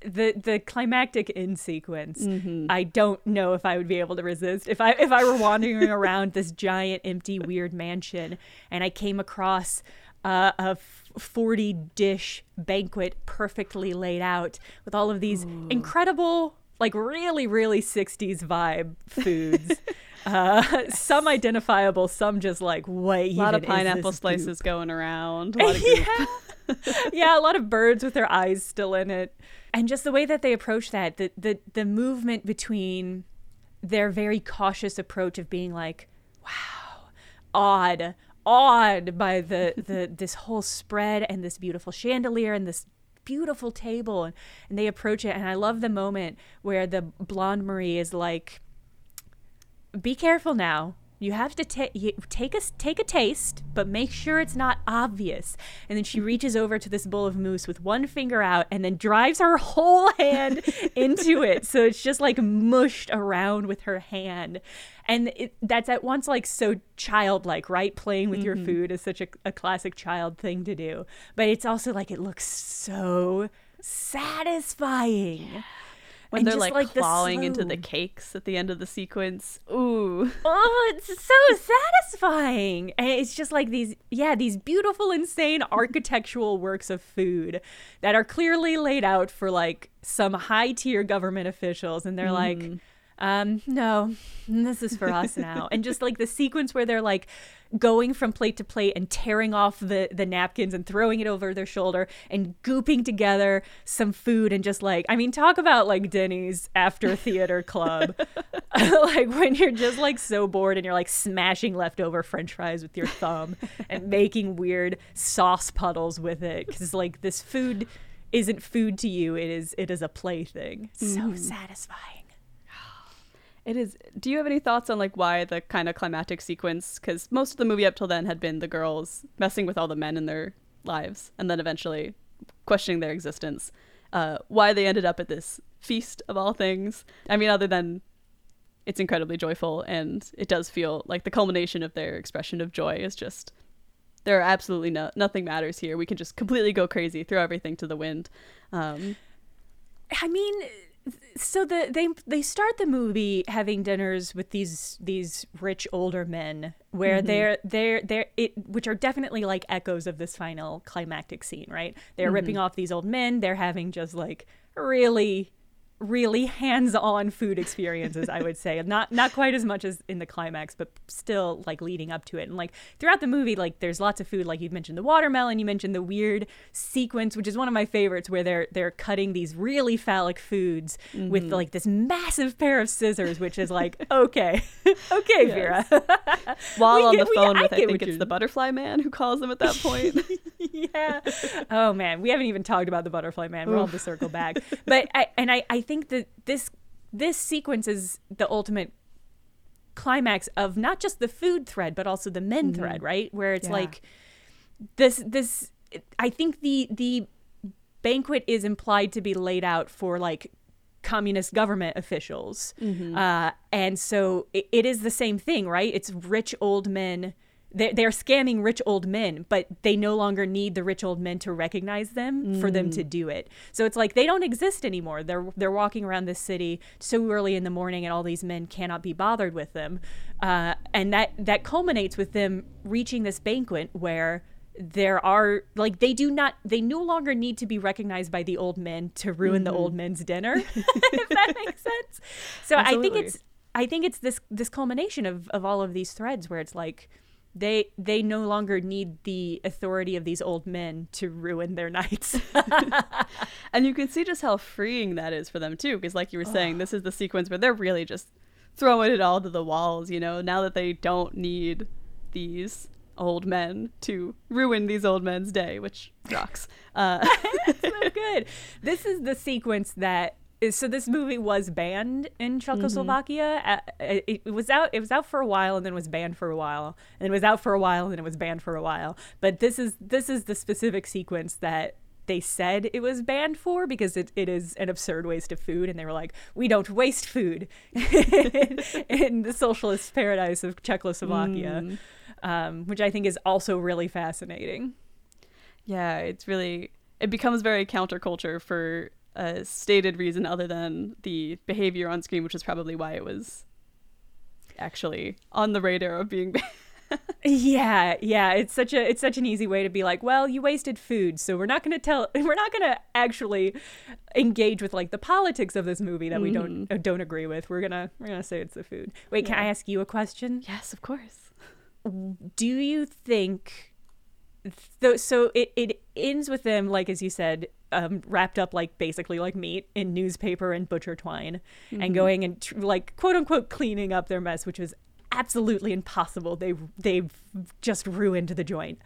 the the climactic end sequence mm-hmm. i don't know if i would be able to resist if i if i were wandering around this giant empty weird mansion and i came across uh, a 40 dish banquet perfectly laid out with all of these Ooh. incredible like really really 60s vibe foods. Uh, some identifiable some just like what a lot of pineapple slices going around. Yeah. yeah a lot of birds with their eyes still in it. And just the way that they approach that the the the movement between their very cautious approach of being like wow odd awed by the, the this whole spread and this beautiful chandelier and this beautiful table and, and they approach it and I love the moment where the blonde Marie is like be careful now you have to ta- take a take a taste, but make sure it's not obvious. And then she reaches over to this bowl of mousse with one finger out, and then drives her whole hand into it, so it's just like mushed around with her hand. And it, that's at once like so childlike, right? Playing with mm-hmm. your food is such a, a classic child thing to do, but it's also like it looks so satisfying. Yeah when And they're just, like, like, the clawing into the cakes at the end of the sequence. Ooh. oh, it's so satisfying. And it's just like these, yeah, these beautiful, insane architectural works of food that are clearly laid out for like some high tier government officials. And they're like, mm. Um, no, this is for us now. and just like the sequence where they're like going from plate to plate and tearing off the, the napkins and throwing it over their shoulder and gooping together some food and just like, I mean, talk about like Denny's after theater club. like when you're just like so bored and you're like smashing leftover french fries with your thumb and making weird sauce puddles with it. Cause like this food isn't food to you. It is, it is a plaything. So satisfying. It is. Do you have any thoughts on like why the kind of climactic sequence? Because most of the movie up till then had been the girls messing with all the men in their lives, and then eventually questioning their existence. Uh, why they ended up at this feast of all things? I mean, other than it's incredibly joyful, and it does feel like the culmination of their expression of joy is just there are absolutely no nothing matters here. We can just completely go crazy, throw everything to the wind. Um, I mean, so the they they start the movie having dinners with these these rich older men where mm-hmm. they're they're they're it which are definitely like echoes of this final climactic scene, right? They're mm-hmm. ripping off these old men. They're having just like really really hands-on food experiences i would say not not quite as much as in the climax but still like leading up to it and like throughout the movie like there's lots of food like you mentioned the watermelon you mentioned the weird sequence which is one of my favorites where they're they're cutting these really phallic foods with mm-hmm. like this massive pair of scissors which is like okay okay vera while We on get- the phone I with, I, get think it's the butterfly man who calls them at that point. yeah. Oh man, we haven't even talked about the butterfly man. we're have to circle back. But I and I, I think that this this sequence is the ultimate climax of not just the food thread, but also the men thread, right? Where it's Yeah. like this this I think the the banquet is implied to be laid out for like communist government officials. Uh, and so it, it is the same thing, right? It's rich old men. They're, they're scamming rich old men, but they no longer need the rich old men to recognize them for them to do it. So it's like they don't exist anymore. They're they're walking around this city so early in the morning, and all these men cannot be bothered with them. Uh, and that that culminates with them reaching this banquet where there are like they do not they no longer need to be recognized by the old men to ruin the old men's dinner if that makes sense so i think it's i think it's this this culmination of of all of these threads where it's like they they no longer need the authority of these old men to ruin their nights and you can see just how freeing that is for them too, because like you were saying, this is the sequence where they're really just throwing it all to the walls. You know, now that they don't need these old men to ruin these old men's day, which rocks. Uh, so good. This is the sequence that so this movie was banned in Czechoslovakia. Uh, It, it was out. It was out for a while, and then was banned for a while, and it was out for a while, and then it was banned for a while. But this is this is the specific sequence that they said it was banned for because it, it is an absurd waste of food, and they were like, we don't waste food in the socialist paradise of Czechoslovakia, um, which I think is also really fascinating. yeah, it's really it becomes very counterculture for a stated reason other than the behavior on screen, which is probably why it was actually on the radar of being. Yeah, yeah, it's such a it's such an easy way to be like, well, you wasted food, so we're not going to tell we're not going to actually engage with like the politics of this movie that we don't uh, don't agree with. We're going to we're going to say it's the food. Wait, can I ask you a question? yes, of course. Do you think th- so it it ends with them like as you said um, wrapped up like basically like meat in newspaper and butcher twine and going and tr- like quote unquote cleaning up their mess which was absolutely impossible. They they've just ruined the joint.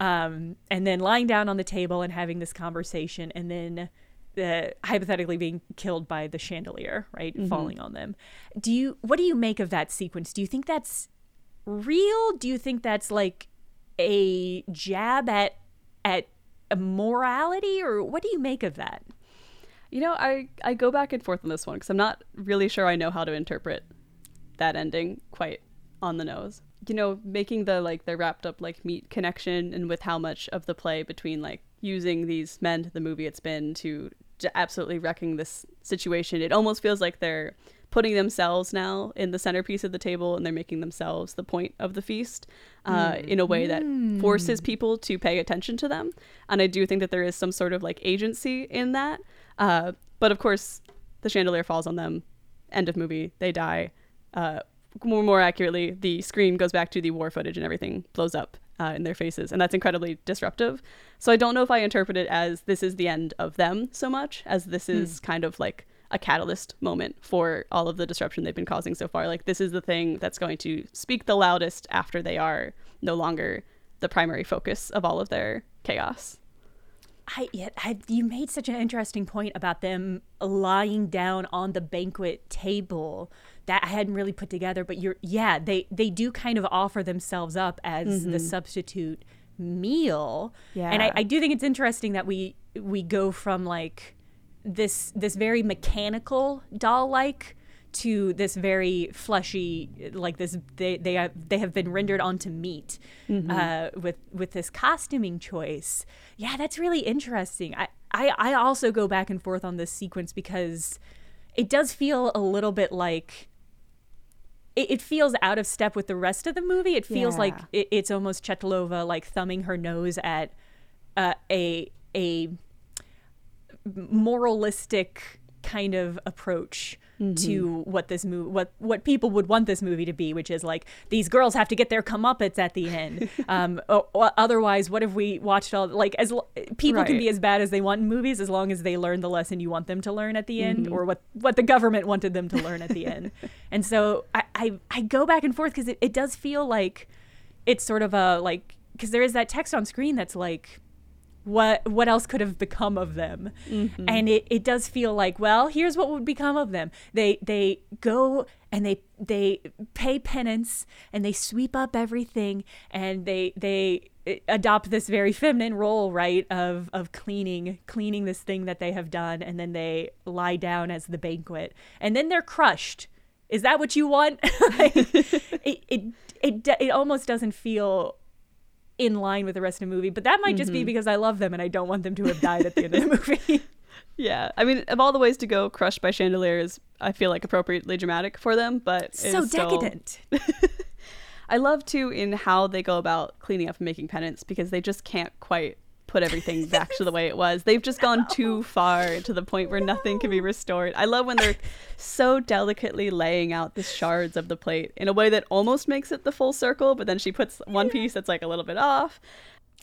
Um, and then lying down on the table and having this conversation and then the hypothetically being killed by the chandelier right falling on them. Do you what do you make of that sequence? Do you think that's real? Do you think that's like a jab at at morality or what do you make of that You know, I I go back and forth on this one because I'm not really sure I know how to interpret that ending quite on the nose. You know, making the like the wrapped up like meat connection and with how much of the play between like using these men to the movie it's been to j- absolutely wrecking this situation. It almost feels like they're putting themselves now in the centerpiece of the table and they're making themselves the point of the feast uh, in a way that forces people to pay attention to them. And I do think that there is some sort of like agency in that. Uh, but of course, the chandelier falls on them. End of movie. They die. Uh, more, more accurately, the screen goes back to the war footage and everything blows up uh, in their faces. And that's incredibly disruptive. So I don't know if I interpret it as this is the end of them so much as this is kind of like a catalyst moment for all of the disruption they've been causing so far. Like this is the thing that's going to speak the loudest after they are no longer the primary focus of all of their chaos. I, I, you made such an interesting point about them lying down on the banquet table that I hadn't really put together. But you're, yeah, they they do kind of offer themselves up as the mm-hmm. substitute meal. yeah and I, I do think it's interesting that we we go from like this this very mechanical doll like to this very fleshy like this they they have they have been rendered onto meat uh, with with this costuming choice. Yeah that's really interesting. I, I i also go back and forth on this sequence because it does feel a little bit like it, it feels out of step with the rest of the movie. It feels like it, it's almost Chytilova like thumbing her nose at uh, a a moralistic kind of approach to what this movie what what people would want this movie to be which is like these girls have to get their comeuppance at the end. Um otherwise what if we watched all like as l- people can be as bad as they want in movies as long as they learn the lesson you want them to learn at the end or what what the government wanted them to learn at the end. And so i i, I go back and forth because it, it does feel like it's sort of a like because there is that text on screen that's like what what else could have become of them. Mm-hmm. And it, it does feel like well here's what would become of them. They they go and they they pay penance and they sweep up everything and they they adopt this very feminine role right of of cleaning cleaning this thing that they have done. And then they lie down as the banquet. And then they're crushed. Is that what you want? Like, it, it it it almost doesn't feel in line with the rest of the movie, but that might just be mm-hmm. because I love them and I don't want them to have died at the end of the movie. Yeah, I mean, of all the ways to go, crushed by chandeliers, I feel like appropriately dramatic for them, but so it's still- decadent. I love too in how they go about cleaning up and making penance because they just can't quite put everything back to the way it was. They've just gone too far to the point where nothing can be restored. I love when they're so delicately laying out the shards of the plate in a way that almost makes it the full circle, but then she puts one piece that's like a little bit off.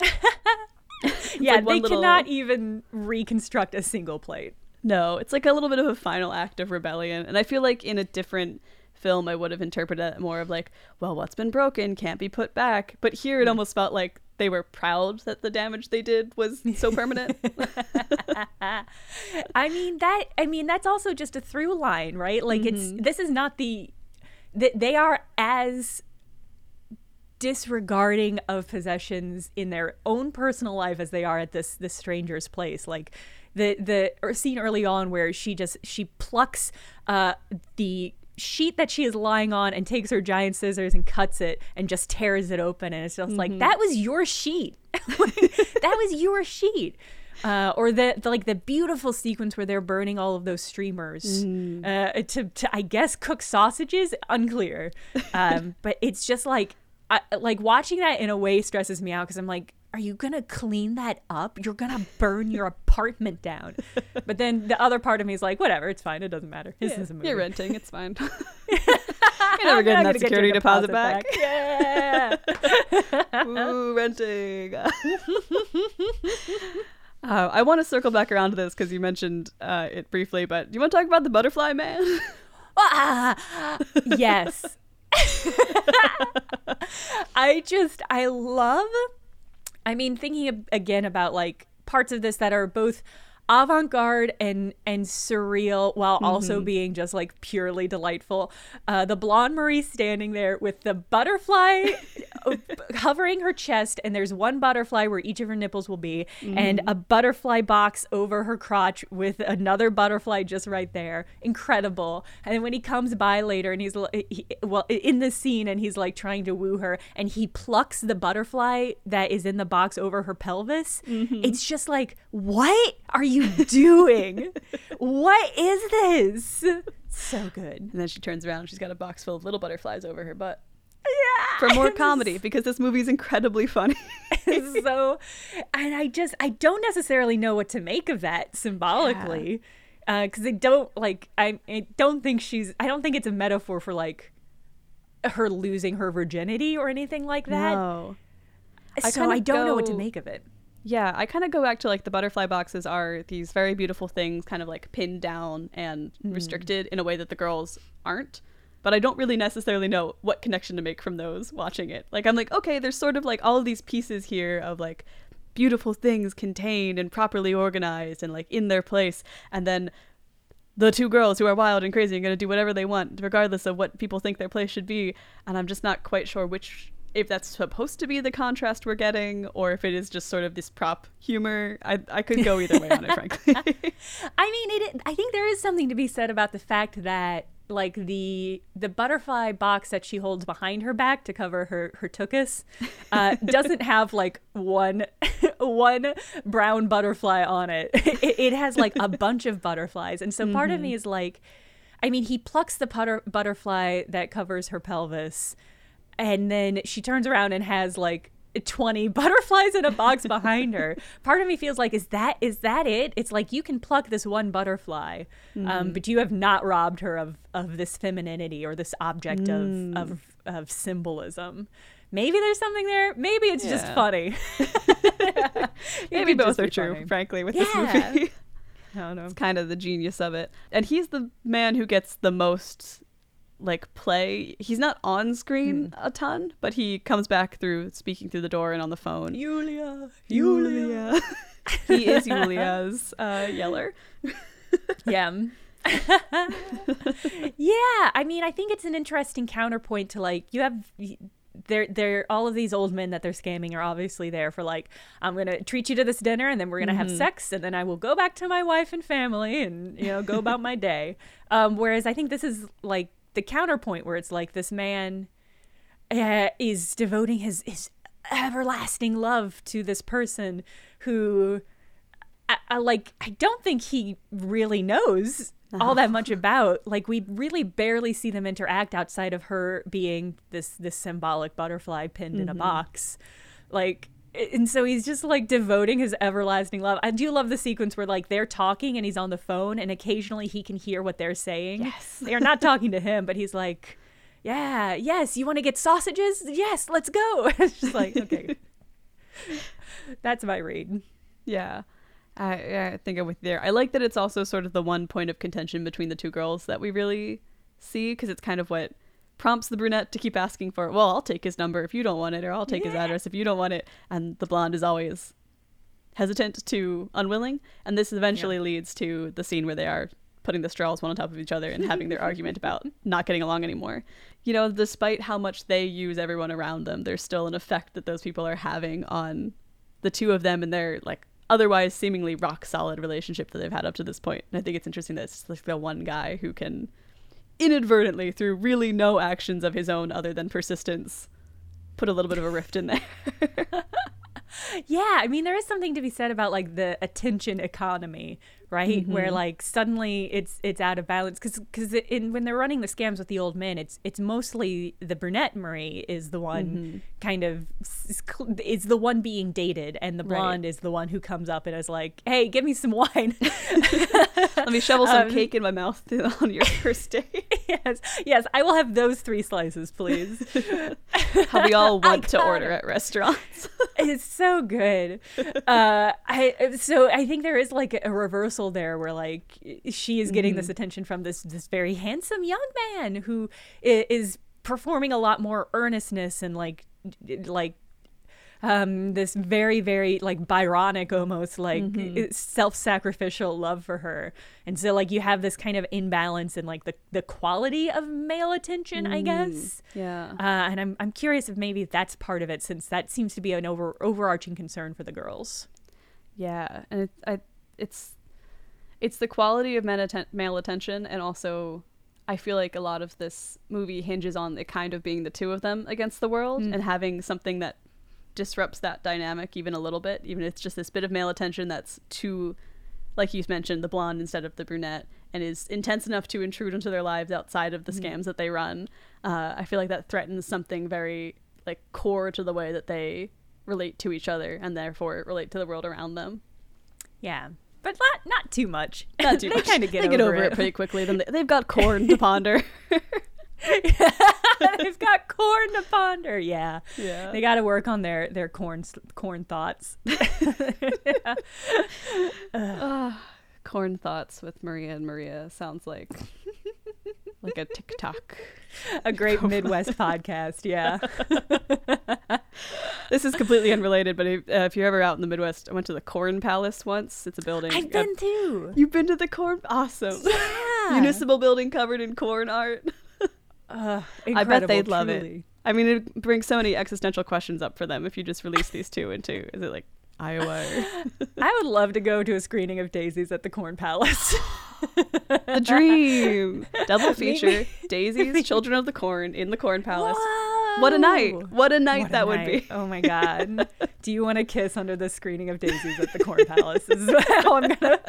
yeah, like they little- cannot even reconstruct a single plate. No, it's like a little bit of a final act of rebellion. And I feel like in a different film, I would have interpreted it more of like, well, what's been broken can't be put back. But here it almost felt like they were proud that the damage they did was so permanent. I mean that I mean that's also just a through line, right? Like it's this is not the th- they are as disregarding of possessions in their own personal life as they are at this this stranger's place like the the scene early on where she just she plucks uh the sheet that she is lying on and takes her giant scissors and cuts it and just tears it open and it's just like that was your sheet. That was your sheet. Uh, or the, the like the beautiful sequence where they're burning all of those streamers uh, to, to I guess cook sausages? Unclear. Um, but it's just like I, like watching that in a way stresses me out because I'm like are you gonna clean that up? You're gonna burn your apartment down but then the other part of me is like whatever it's fine it doesn't matter this is a movie You're renting, it's fine. You're never getting that gonna get security deposit, back. yeah Ooh, renting. Uh, I want to circle back around to this because you mentioned uh, it briefly, but do you want to talk about the butterfly man? Ah, yes. I just I love I mean thinking again about like parts of this that are both avant-garde and and surreal while also mm-hmm. being just like purely delightful. Uh the blonde Marie standing there with the butterfly hovering her chest, and there's one butterfly where each of her nipples will be, and mm-hmm. a butterfly box over her crotch with another butterfly just right there. Incredible. And when he comes by later, and he's he, well in the scene, and he's like trying to woo her, and he plucks the butterfly that is in the box over her pelvis. Mm-hmm. It's just like, what are you doing? what is this? So good. And then she turns around. She's got a box full of little butterflies over her butt Yeah. for more comedy because this movie is incredibly funny. so and i just i don't necessarily know what to make of that symbolically because uh, i don't like I, I don't think she's i don't think it's a metaphor for like her losing her virginity or anything like that No. So kinda i don't know what to make of it Yeah, I kind of go back to like the butterfly boxes are these very beautiful things, kind of like pinned down and hmm. restricted in a way that the girls aren't. But I don't really necessarily know what connection to make from those watching it. Like, I'm like, okay, there's sort of like all of these pieces here of like beautiful things contained and properly organized and like in their place. And then the two girls who are wild and crazy and going to do whatever they want, regardless of what people think their place should be. And I'm just not quite sure which, if that's supposed to be the contrast we're getting, or if it is just sort of this prop humor. I, I could go either way on it, frankly. I mean, it. I think there is something to be said about the fact that like the the butterfly box that she holds behind her back to cover her her tuchus uh, doesn't have like one one brown butterfly on it. it. It has like a bunch of butterflies, and so part of me is like, I mean, he plucks the putter, butterfly that covers her pelvis, and then she turns around and has like 20 butterflies in a box behind her part of me feels like is that is that it it's like you can pluck this one butterfly um, but you have not robbed her of of this femininity or this object of of of symbolism maybe there's something there maybe it's just Yeah. funny Maybe both are true, funny. frankly, with Yeah. this movie. i don't know It's kind of the genius of it. And he's the man who gets the most like play. He's not on screen a ton, but he comes back through speaking through the door and on the phone. Julia Yulia. he is Yulia's uh, yeller. yeah. yeah, I mean, I think it's an interesting counterpoint to like you have they're they're all of these old men that they're scamming are obviously there for like I'm gonna treat you to this dinner and then we're gonna have sex and then I will go back to my wife and family and you know go about my day. Um, whereas I think this is like the counterpoint where it's like this man uh, is devoting his his everlasting love to this person who I, I like I don't think he really knows all that much about. Like we really barely see them interact outside of her being this this symbolic butterfly pinned in a box. Like and so he's just like devoting his everlasting love. I do love the sequence where like they're talking and he's on the phone and occasionally he can hear what they're saying. Yes. They are not talking to him, but he's like, "Yeah, yes, you want to get sausages? Yes, let's go." it's just like, okay. That's my read. Yeah. I, I think I'm with you there. I like that it's also sort of the one point of contention between the two girls that we really see because it's kind of what prompts the brunette to keep asking for, it. well, I'll take his number if you don't want it, or I'll take his address if you don't want it. And the blonde is always hesitant to unwilling. And this eventually leads to the scene where they are putting the straws one on top of each other and having their argument about not getting along anymore. You know, despite how much they use everyone around them, there's still an effect that those people are having on the two of them and their like otherwise seemingly rock solid relationship that they've had up to this point. And I think it's interesting that it's like the one guy who can inadvertently, through really no actions of his own other than persistence, put a little bit of a rift in there. Yeah, I mean there is something to be said about like the attention economy, right? Where like suddenly it's it's out of balance because because in when they're running the scams with the old men, it's it's mostly the brunette Marie is the one kind of is, the one being dated, and the Right. blonde is the one who comes up and is like, "Hey, give me some wine." Let me shovel some Um, cake in my mouth on your first date. yes, yes, I will have those three slices, please. How we all want to order it. at restaurants. it's so good. Uh, I so I think there is like a reversal there where like she is getting this attention from this this very handsome young man who is performing a lot more earnestness and like like um, this very, very like Byronic almost like Mm-hmm. self sacrificial love for her. And so like you have this kind of imbalance in like the, the quality of male attention, I guess. Yeah. Uh, and I'm, I'm curious if maybe that's part of it since that seems to be an over overarching concern for the girls. Yeah, and it, I, it's it's the quality of male, atten- male attention, and also I feel like a lot of this movie hinges on it kind of being the two of them against the world, and having something that disrupts that dynamic even a little bit, even if it's just this bit of male attention that's too, like you mentioned, the blonde instead of the brunette, and is intense enough to intrude into their lives outside of the scams that they run. Uh, I feel like that threatens something very like core to the way that they relate to each other and therefore relate to the world around them. Yeah. But not not too much. Not too they much. kind of get, they get over, over it. it. pretty quickly. Then they, they've got corn to ponder. They've got corn to ponder. Yeah. Yeah. They got to work on their their corn corn thoughts. Ah, corn thoughts with Maria and Maria sounds like like a TikTok. A great Midwest podcast. Yeah. This is completely unrelated, but if, uh, if you're ever out in the Midwest, I went to the Corn Palace once. It's a building. I've uh, been too. You've been to the corn? Awesome. Yeah. Municipal building covered in corn art. Uh, I bet they'd love it. I mean, it brings so many existential questions up for them if you just release these two into. Is it like Iowa? I would love to go to a screening of Daisies at the Corn Palace. the dream. Double feature. Daisies, Children of the Corn in the Corn Palace. Whoa. What a night. What a night What a that would be. Oh my god. Do you want to kiss under the screening of Daisies at the Corn Palace? This is how I'm gonna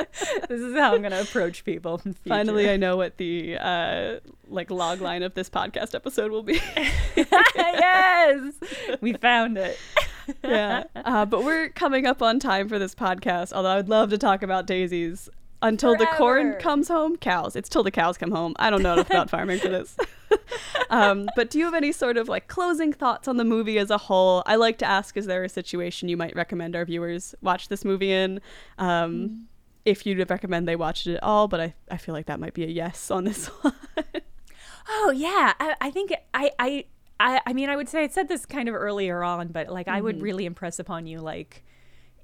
this is how I'm gonna approach people. Finally, I know what the uh, like log line of this podcast episode will be. yes. We found it. yeah. Uh, but we're coming up on time for this podcast, although I would love to talk about daisies. Until the corn comes home, cows. It's till the cows come home. I don't know enough about farming for this. Um, but do you have any sort of like closing thoughts on the movie as a whole? I like to ask: Is there a situation you might recommend our viewers watch this movie in? Um, If you'd recommend they watch it at all, but I, I feel like that might be a yes on this one. Oh yeah. I, I think I, I I I mean I would say I said this kind of earlier on, but like I would really impress upon you like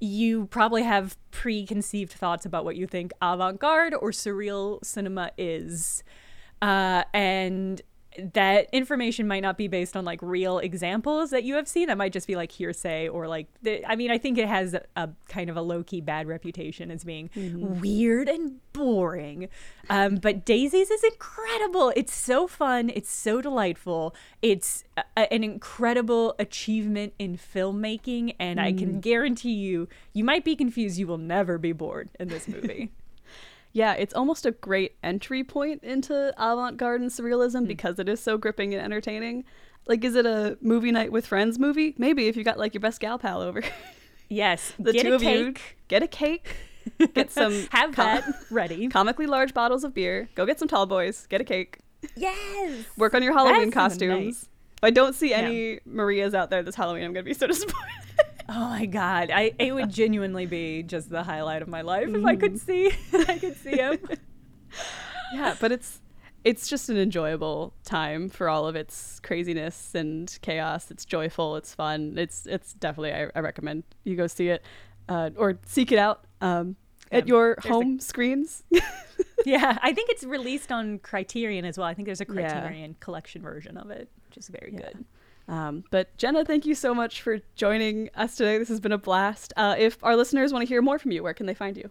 you probably have preconceived thoughts about what you think avant-garde or surreal cinema is. Uh, and that information might not be based on like real examples that you have seen. That might just be like hearsay or like, the, I mean, I think it has a, a kind of a low key bad reputation as being weird and boring. Um, but Daisies is incredible. It's so fun. It's so delightful. It's a, an incredible achievement in filmmaking. And I can guarantee you, you might be confused. You will never be bored in this movie. Yeah, it's almost a great entry point into avant-garde and Hmm. surrealism because it is so gripping and entertaining. Like, is it a movie night with friends movie? Maybe if you got like your best gal pal over. yes. the get two a of you get a cake, get some Have com- that ready. comically large bottles of beer. Go get some tall boys. Get a cake. Yes. Work on your Halloween costumes. If I don't see any Marias out there this Halloween, I'm gonna be so disappointed. Oh my god, I it would genuinely be just the highlight of my life if I could see I could see him. yeah, but it's it's just an enjoyable time for all of its craziness and chaos. It's joyful. It's fun. It's it's definitely I, I recommend you go see it uh, or seek it out um, at Yeah, your there's a- home screens. Yeah, I think it's released on Criterion as well. I think there's a Yeah. Criterion collection version of it, which is very Yeah. good. Um, but Jenna, thank you so much for joining us today. This has been a blast. Uh, if our listeners want to hear more from you, where can they find you?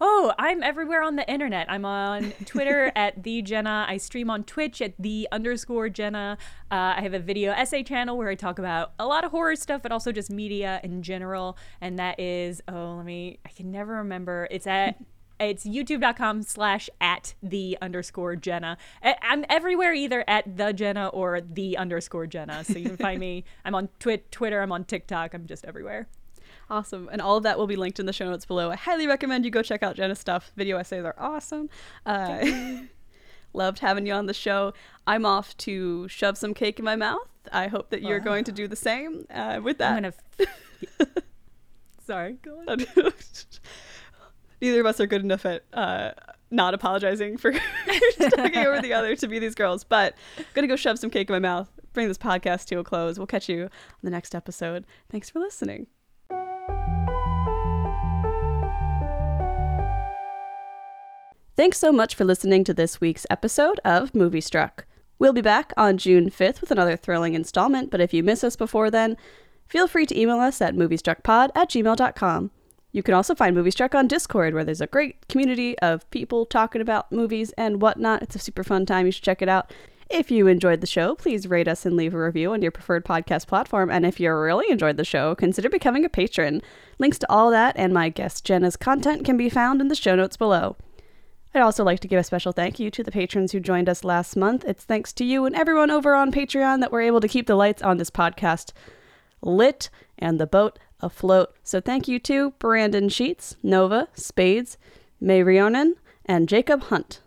Oh, I'm everywhere on the internet. I'm on Twitter at the Jenna. I stream on Twitch at the underscore Jenna. Uh, I have a video essay channel where I talk about a lot of horror stuff, but also just media in general. And that is oh, let me. I can never remember. It's at. It's youtube.com slash at the underscore Jenna. I'm everywhere either at the Jenna or the underscore Jenna. So you can find me. I'm on Twi- Twitter. I'm on TikTok. I'm just everywhere. Awesome. And all of that will be linked in the show notes below. I highly recommend you go check out Jenna's stuff. Video essays are awesome. Uh, loved having you on the show. I'm off to shove some cake in my mouth. I hope that you're going to do the same uh, with that. I'm gonna. Sorry, go on. Neither of us are good enough at uh, not apologizing for talking over the other to be these girls. But I'm gonna go shove some cake in my mouth. bring this podcast to a close. We'll catch you on the next episode. Thanks for listening. Thanks so much for listening to this week's episode of Moviestruck. We'll be back on June 5th with another thrilling installment, but if you miss us before then, feel free to email us at moviestruckpod at gmail.com. You can also find Moviestruck on Discord, where there's a great community of people talking about movies and whatnot. It's a super fun time. You should check it out. If you enjoyed the show, please rate us and leave a review on your preferred podcast platform. And if you really enjoyed the show, consider becoming a patron. Links to all that and my guest Jenna's content can be found in the show notes below. I'd also like to give a special thank you to the patrons who joined us last month. It's thanks to you and everyone over on Patreon that we're able to keep the lights on this podcast lit and the boat afloat. So thank you to Brandon Sheets, Nova, Spades, May Rionen, and Jacob Hunt.